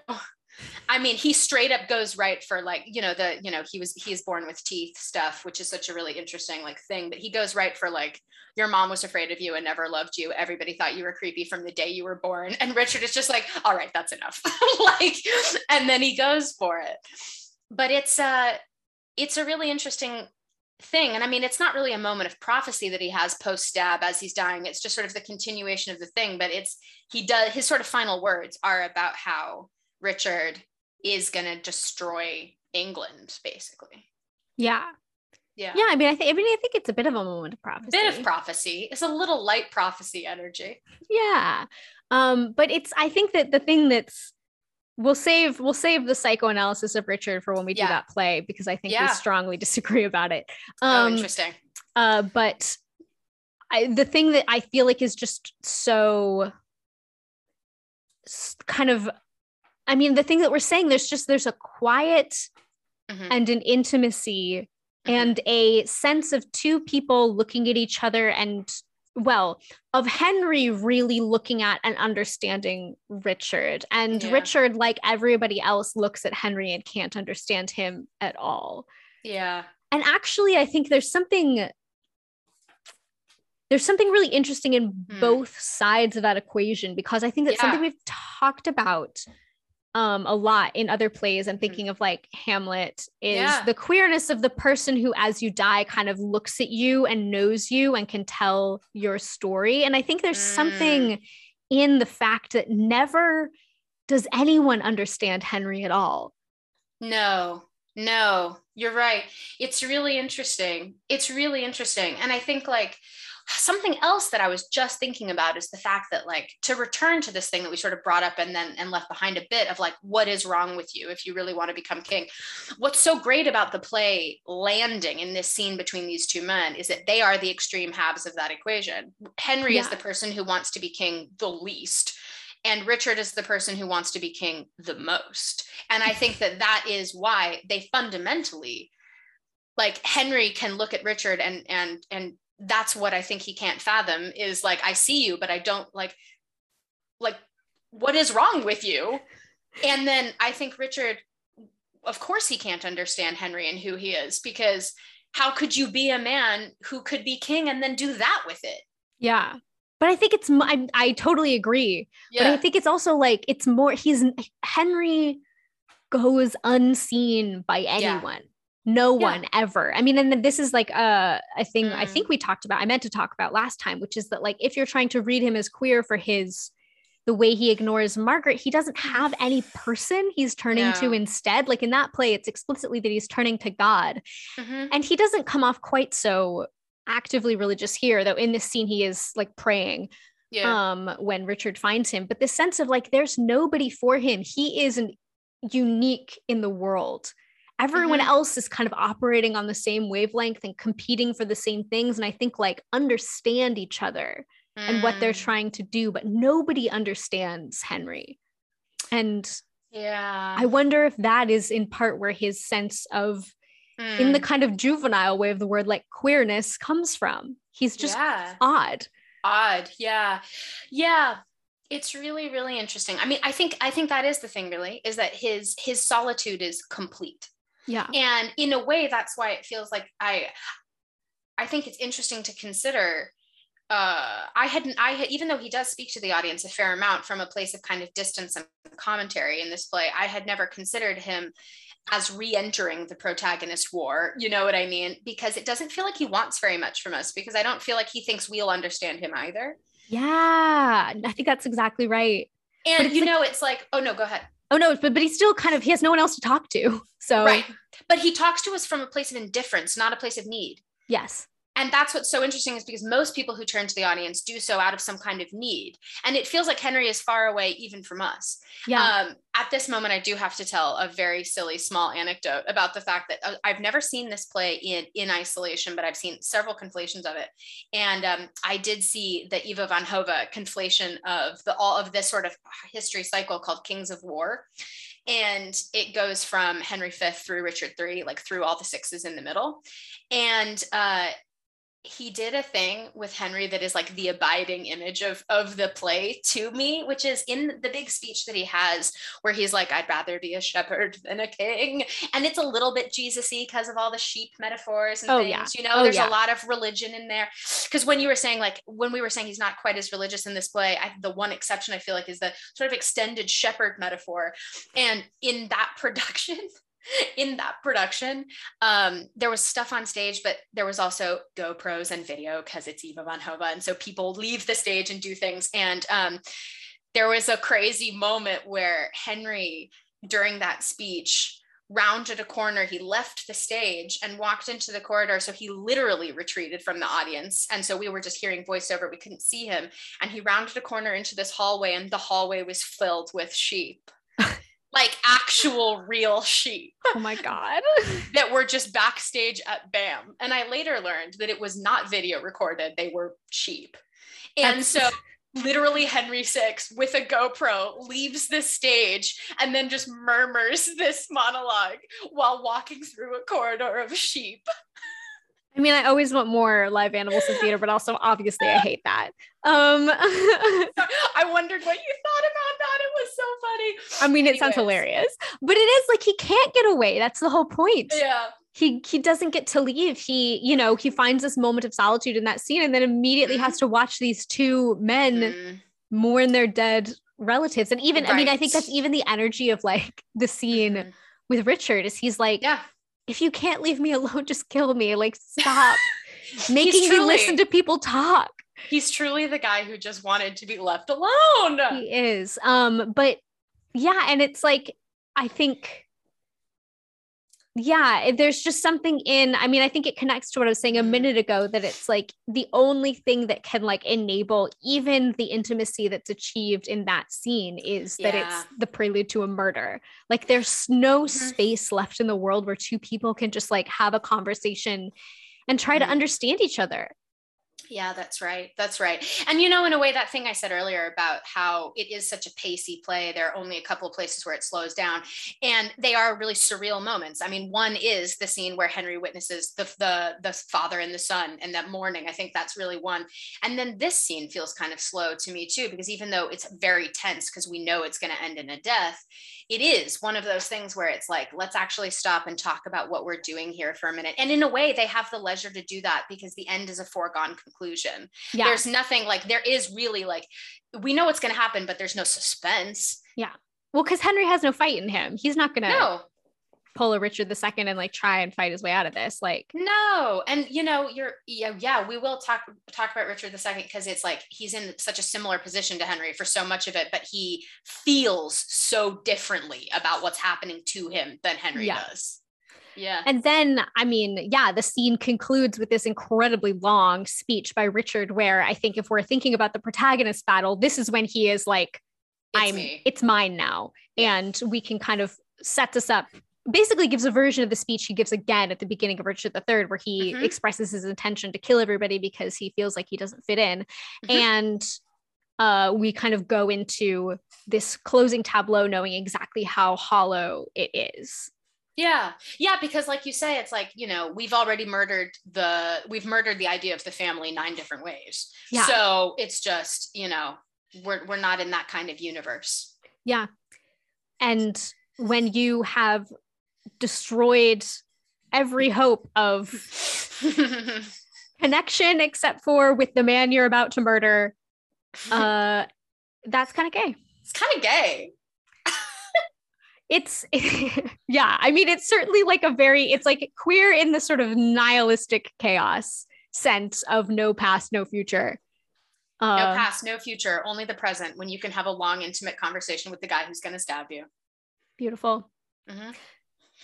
I mean, he straight up goes right for like, you know, the, you know, he was, he is born with teeth stuff, which is such a really interesting like thing, but he goes right for like, your mom was afraid of you and never loved you. Everybody thought you were creepy from the day you were born. And Richard is just like, all right, that's enough. like, and then he goes for it. But it's, uh, it's a really interesting thing. And I mean, it's not really a moment of prophecy that he has post stab as he's dying. It's just sort of the continuation of the thing, but it's, he does, his sort of final words are about how Richard is going to destroy England, basically. Yeah. Yeah. Yeah. I mean, I think, I mean, I think it's a bit of a moment of prophecy. Bit of prophecy. It's a little light prophecy energy. yeah. Um, but it's, I think that the thing that's, we'll save, we'll save the psychoanalysis of Richard for when we Yeah. do that play, because I think Yeah. we strongly disagree about it. oh, Um, interesting. uh, but I, the thing that I feel like is just so kind of, I mean, the thing that we're saying, there's just, there's a quiet Mhm. and an intimacy Mhm. and a sense of two people looking at each other and well of henry really looking at and understanding richard and Yeah. richard like everybody else looks at henry and can't understand him at all Yeah. and actually i think there's something there's something really interesting in Hmm. both sides of that equation because i think that's something we've talked about um, a lot in other plays i'm thinking of like hamlet is Yeah. the queerness of the person who as you die kind of looks at you and knows you and can tell your story and i think there's Mm. something in the fact that never does anyone understand henry at all No, no, you're right. It's really interesting. It's really interesting. And I think like something else that I was just thinking about is the fact that like to return to this thing that we sort of brought up and then and left behind a bit of like what is wrong with you if you really want to become king. What's so great about the play landing in this scene between these two men is that they are the extreme halves of that equation. Henry is the person who wants to be king the least and Richard is the person who wants to be king the most. And I think that that is why they fundamentally like Henry can look at Richard and and and that's what I think he can't fathom is like I see you but I don't like like what is wrong with you? and then I think Richard, of course, he can't understand Henry and who he is because how could you be a man who could be king and then do that with it? Yeah. But I think it's, I, I totally agree. Yeah. But I think it's also like, it's more, he's, Henry goes unseen by anyone. Yeah. No yeah. one ever. I mean, and this is like a, a thing mm. I think we talked about, I meant to talk about last time, which is that like if you're trying to read him as queer for his the way he ignores Margaret, he doesn't have any person he's turning to instead. Like in that play, it's explicitly that he's turning to God. Mm-hmm. And he doesn't come off quite so actively religious here, though in this scene he is like praying. Yeah. Um, when Richard finds him, but this sense of like there's nobody for him. He is an unique in the world. Everyone mm-hmm. else is kind of operating on the same wavelength and competing for the same things. And I think like understand each other and what they're mm. trying to do, but nobody understands Henry. And yeah, I wonder if that is in part where his sense of, mm. in the mm. kind of juvenile way of the word, like queerness comes from. He's just yeah. odd. Odd. Yeah. Yeah it's really really interesting i mean i think i think that is the thing really is that his his solitude is complete yeah and in a way that's why it feels like i i think it's interesting to consider uh, I hadn't, I had, even though he does speak to the audience a fair amount from a place of kind of distance and commentary in this play, I had never considered him as re-entering the protagonist war. You know what I mean? Because it doesn't feel like he wants very much from us. Because I don't feel like he thinks we'll understand him either. Yeah, I think that's exactly right. And you like, know, it's like, oh no, go ahead. Oh no, but but he's still kind of he has no one else to talk to. So right, but he talks to us from a place of indifference, not a place of need. Yes and that's what's so interesting is because most people who turn to the audience do so out of some kind of need. And it feels like henry is far away even from us. Yeah. Um, at this moment i do have to tell a very silly small anecdote about the fact that uh, i've never seen this play in in isolation but i've seen several conflations of it. And um, i did see the ivo van hove conflation of the all of this sort of history cycle called kings of war. And it goes from henry v through richard iii like through all the sixes in the middle. And uh, he did a thing with Henry that is like the abiding image of of the play to me, which is in the big speech that he has, where he's like, "I'd rather be a shepherd than a king," and it's a little bit Jesusy because of all the sheep metaphors and oh, things. Yeah. You know, oh, there's yeah. a lot of religion in there. Because when you were saying like when we were saying he's not quite as religious in this play, I, the one exception I feel like is the sort of extended shepherd metaphor, and in that production. in that production, um, there was stuff on stage, but there was also GoPros and video because it's Ivo van Hove. And so people leave the stage and do things. And um, there was a crazy moment where Henry, during that speech, rounded a corner. He left the stage and walked into the corridor. So he literally retreated from the audience. And so we were just hearing voiceover. We couldn't see him. And he rounded a corner into this hallway, and the hallway was filled with sheep like actual real sheep. Oh my God. that were just backstage at BAM. And I later learned that it was not video recorded, they were sheep. And That's... so literally Henry VI with a GoPro leaves the stage and then just murmurs this monologue while walking through a corridor of sheep. I mean, I always want more live animals in theater, but also obviously I hate that. Um I wondered what you thought about that. It was so funny. I mean, Anyways. it sounds hilarious, but it is like he can't get away. That's the whole point. Yeah. He he doesn't get to leave. He, you know, he finds this moment of solitude in that scene and then immediately mm-hmm. has to watch these two men mm. mourn their dead relatives. And even, right. I mean, I think that's even the energy of like the scene mm-hmm. with Richard is he's like, yeah if you can't leave me alone, just kill me. Like, stop making truly, me listen to people talk. He's truly the guy who just wanted to be left alone. He is. Um, but yeah, and it's like, I think yeah, there's just something in, I mean, I think it connects to what I was saying a minute ago that it's like the only thing that can like enable even the intimacy that's achieved in that scene is that yeah. it's the prelude to a murder. Like there's no mm-hmm. space left in the world where two people can just like have a conversation and try mm-hmm. to understand each other. Yeah, that's right. That's right. And you know, in a way, that thing I said earlier about how it is such a pacey play, there are only a couple of places where it slows down, and they are really surreal moments. I mean, one is the scene where Henry witnesses the the the father and the son and that mourning. I think that's really one. And then this scene feels kind of slow to me too, because even though it's very tense, because we know it's going to end in a death, it is one of those things where it's like, let's actually stop and talk about what we're doing here for a minute. And in a way, they have the leisure to do that because the end is a foregone conclusion. Yeah. There's nothing like, there is really like, we know what's going to happen, but there's no suspense. Yeah. Well, because Henry has no fight in him. He's not going to. No pull a Richard II and like try and fight his way out of this. Like no, and you know, you're yeah, yeah, we will talk talk about Richard II because it's like he's in such a similar position to Henry for so much of it, but he feels so differently about what's happening to him than Henry yeah. does. Yeah. And then, I mean, yeah, the scene concludes with this incredibly long speech by Richard, where I think if we're thinking about the protagonist battle, this is when he is like, it's I'm, me. it's mine now. And we can kind of set us up basically gives a version of the speech he gives again at the beginning of Richard III, where he mm-hmm. expresses his intention to kill everybody because he feels like he doesn't fit in. Mm-hmm. And uh, we kind of go into this closing tableau knowing exactly how hollow it is. Yeah. Yeah. Because, like you say, it's like, you know, we've already murdered the, we've murdered the idea of the family nine different ways. Yeah. So it's just, you know, we're, we're not in that kind of universe. Yeah. And when you have destroyed every hope of connection except for with the man you're about to murder. Uh, that's kind of gay. It's kind of gay. It's yeah, I mean it's certainly like a very it's like queer in the sort of nihilistic chaos sense of no past, no future. Uh, no past, no future, only the present when you can have a long intimate conversation with the guy who's going to stab you. Beautiful. Mm-hmm.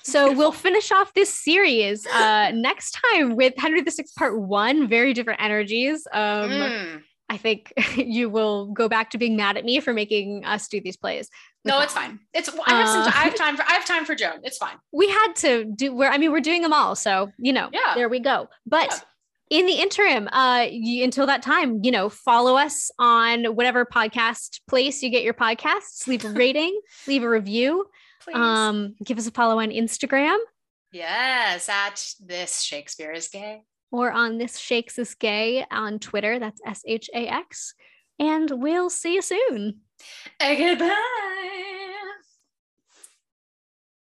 So we'll finish off this series uh, next time with Henry VI Part One. Very different energies. Um, mm. I think you will go back to being mad at me for making us do these plays. No, it's fine. It's I have some. Uh, I have time for. I have time for Joan. It's fine. We had to do. Where I mean, we're doing them all, so you know. Yeah. There we go. But. Yeah in the interim, uh, you, until that time, you know, follow us on whatever podcast place you get your podcasts. Leave a rating, leave a review. Please. Um, give us a follow on Instagram. Yes, at this Shakespeare is gay. Or on this Shax is gay on Twitter. That's S H A X. And we'll see you soon. Uh, goodbye.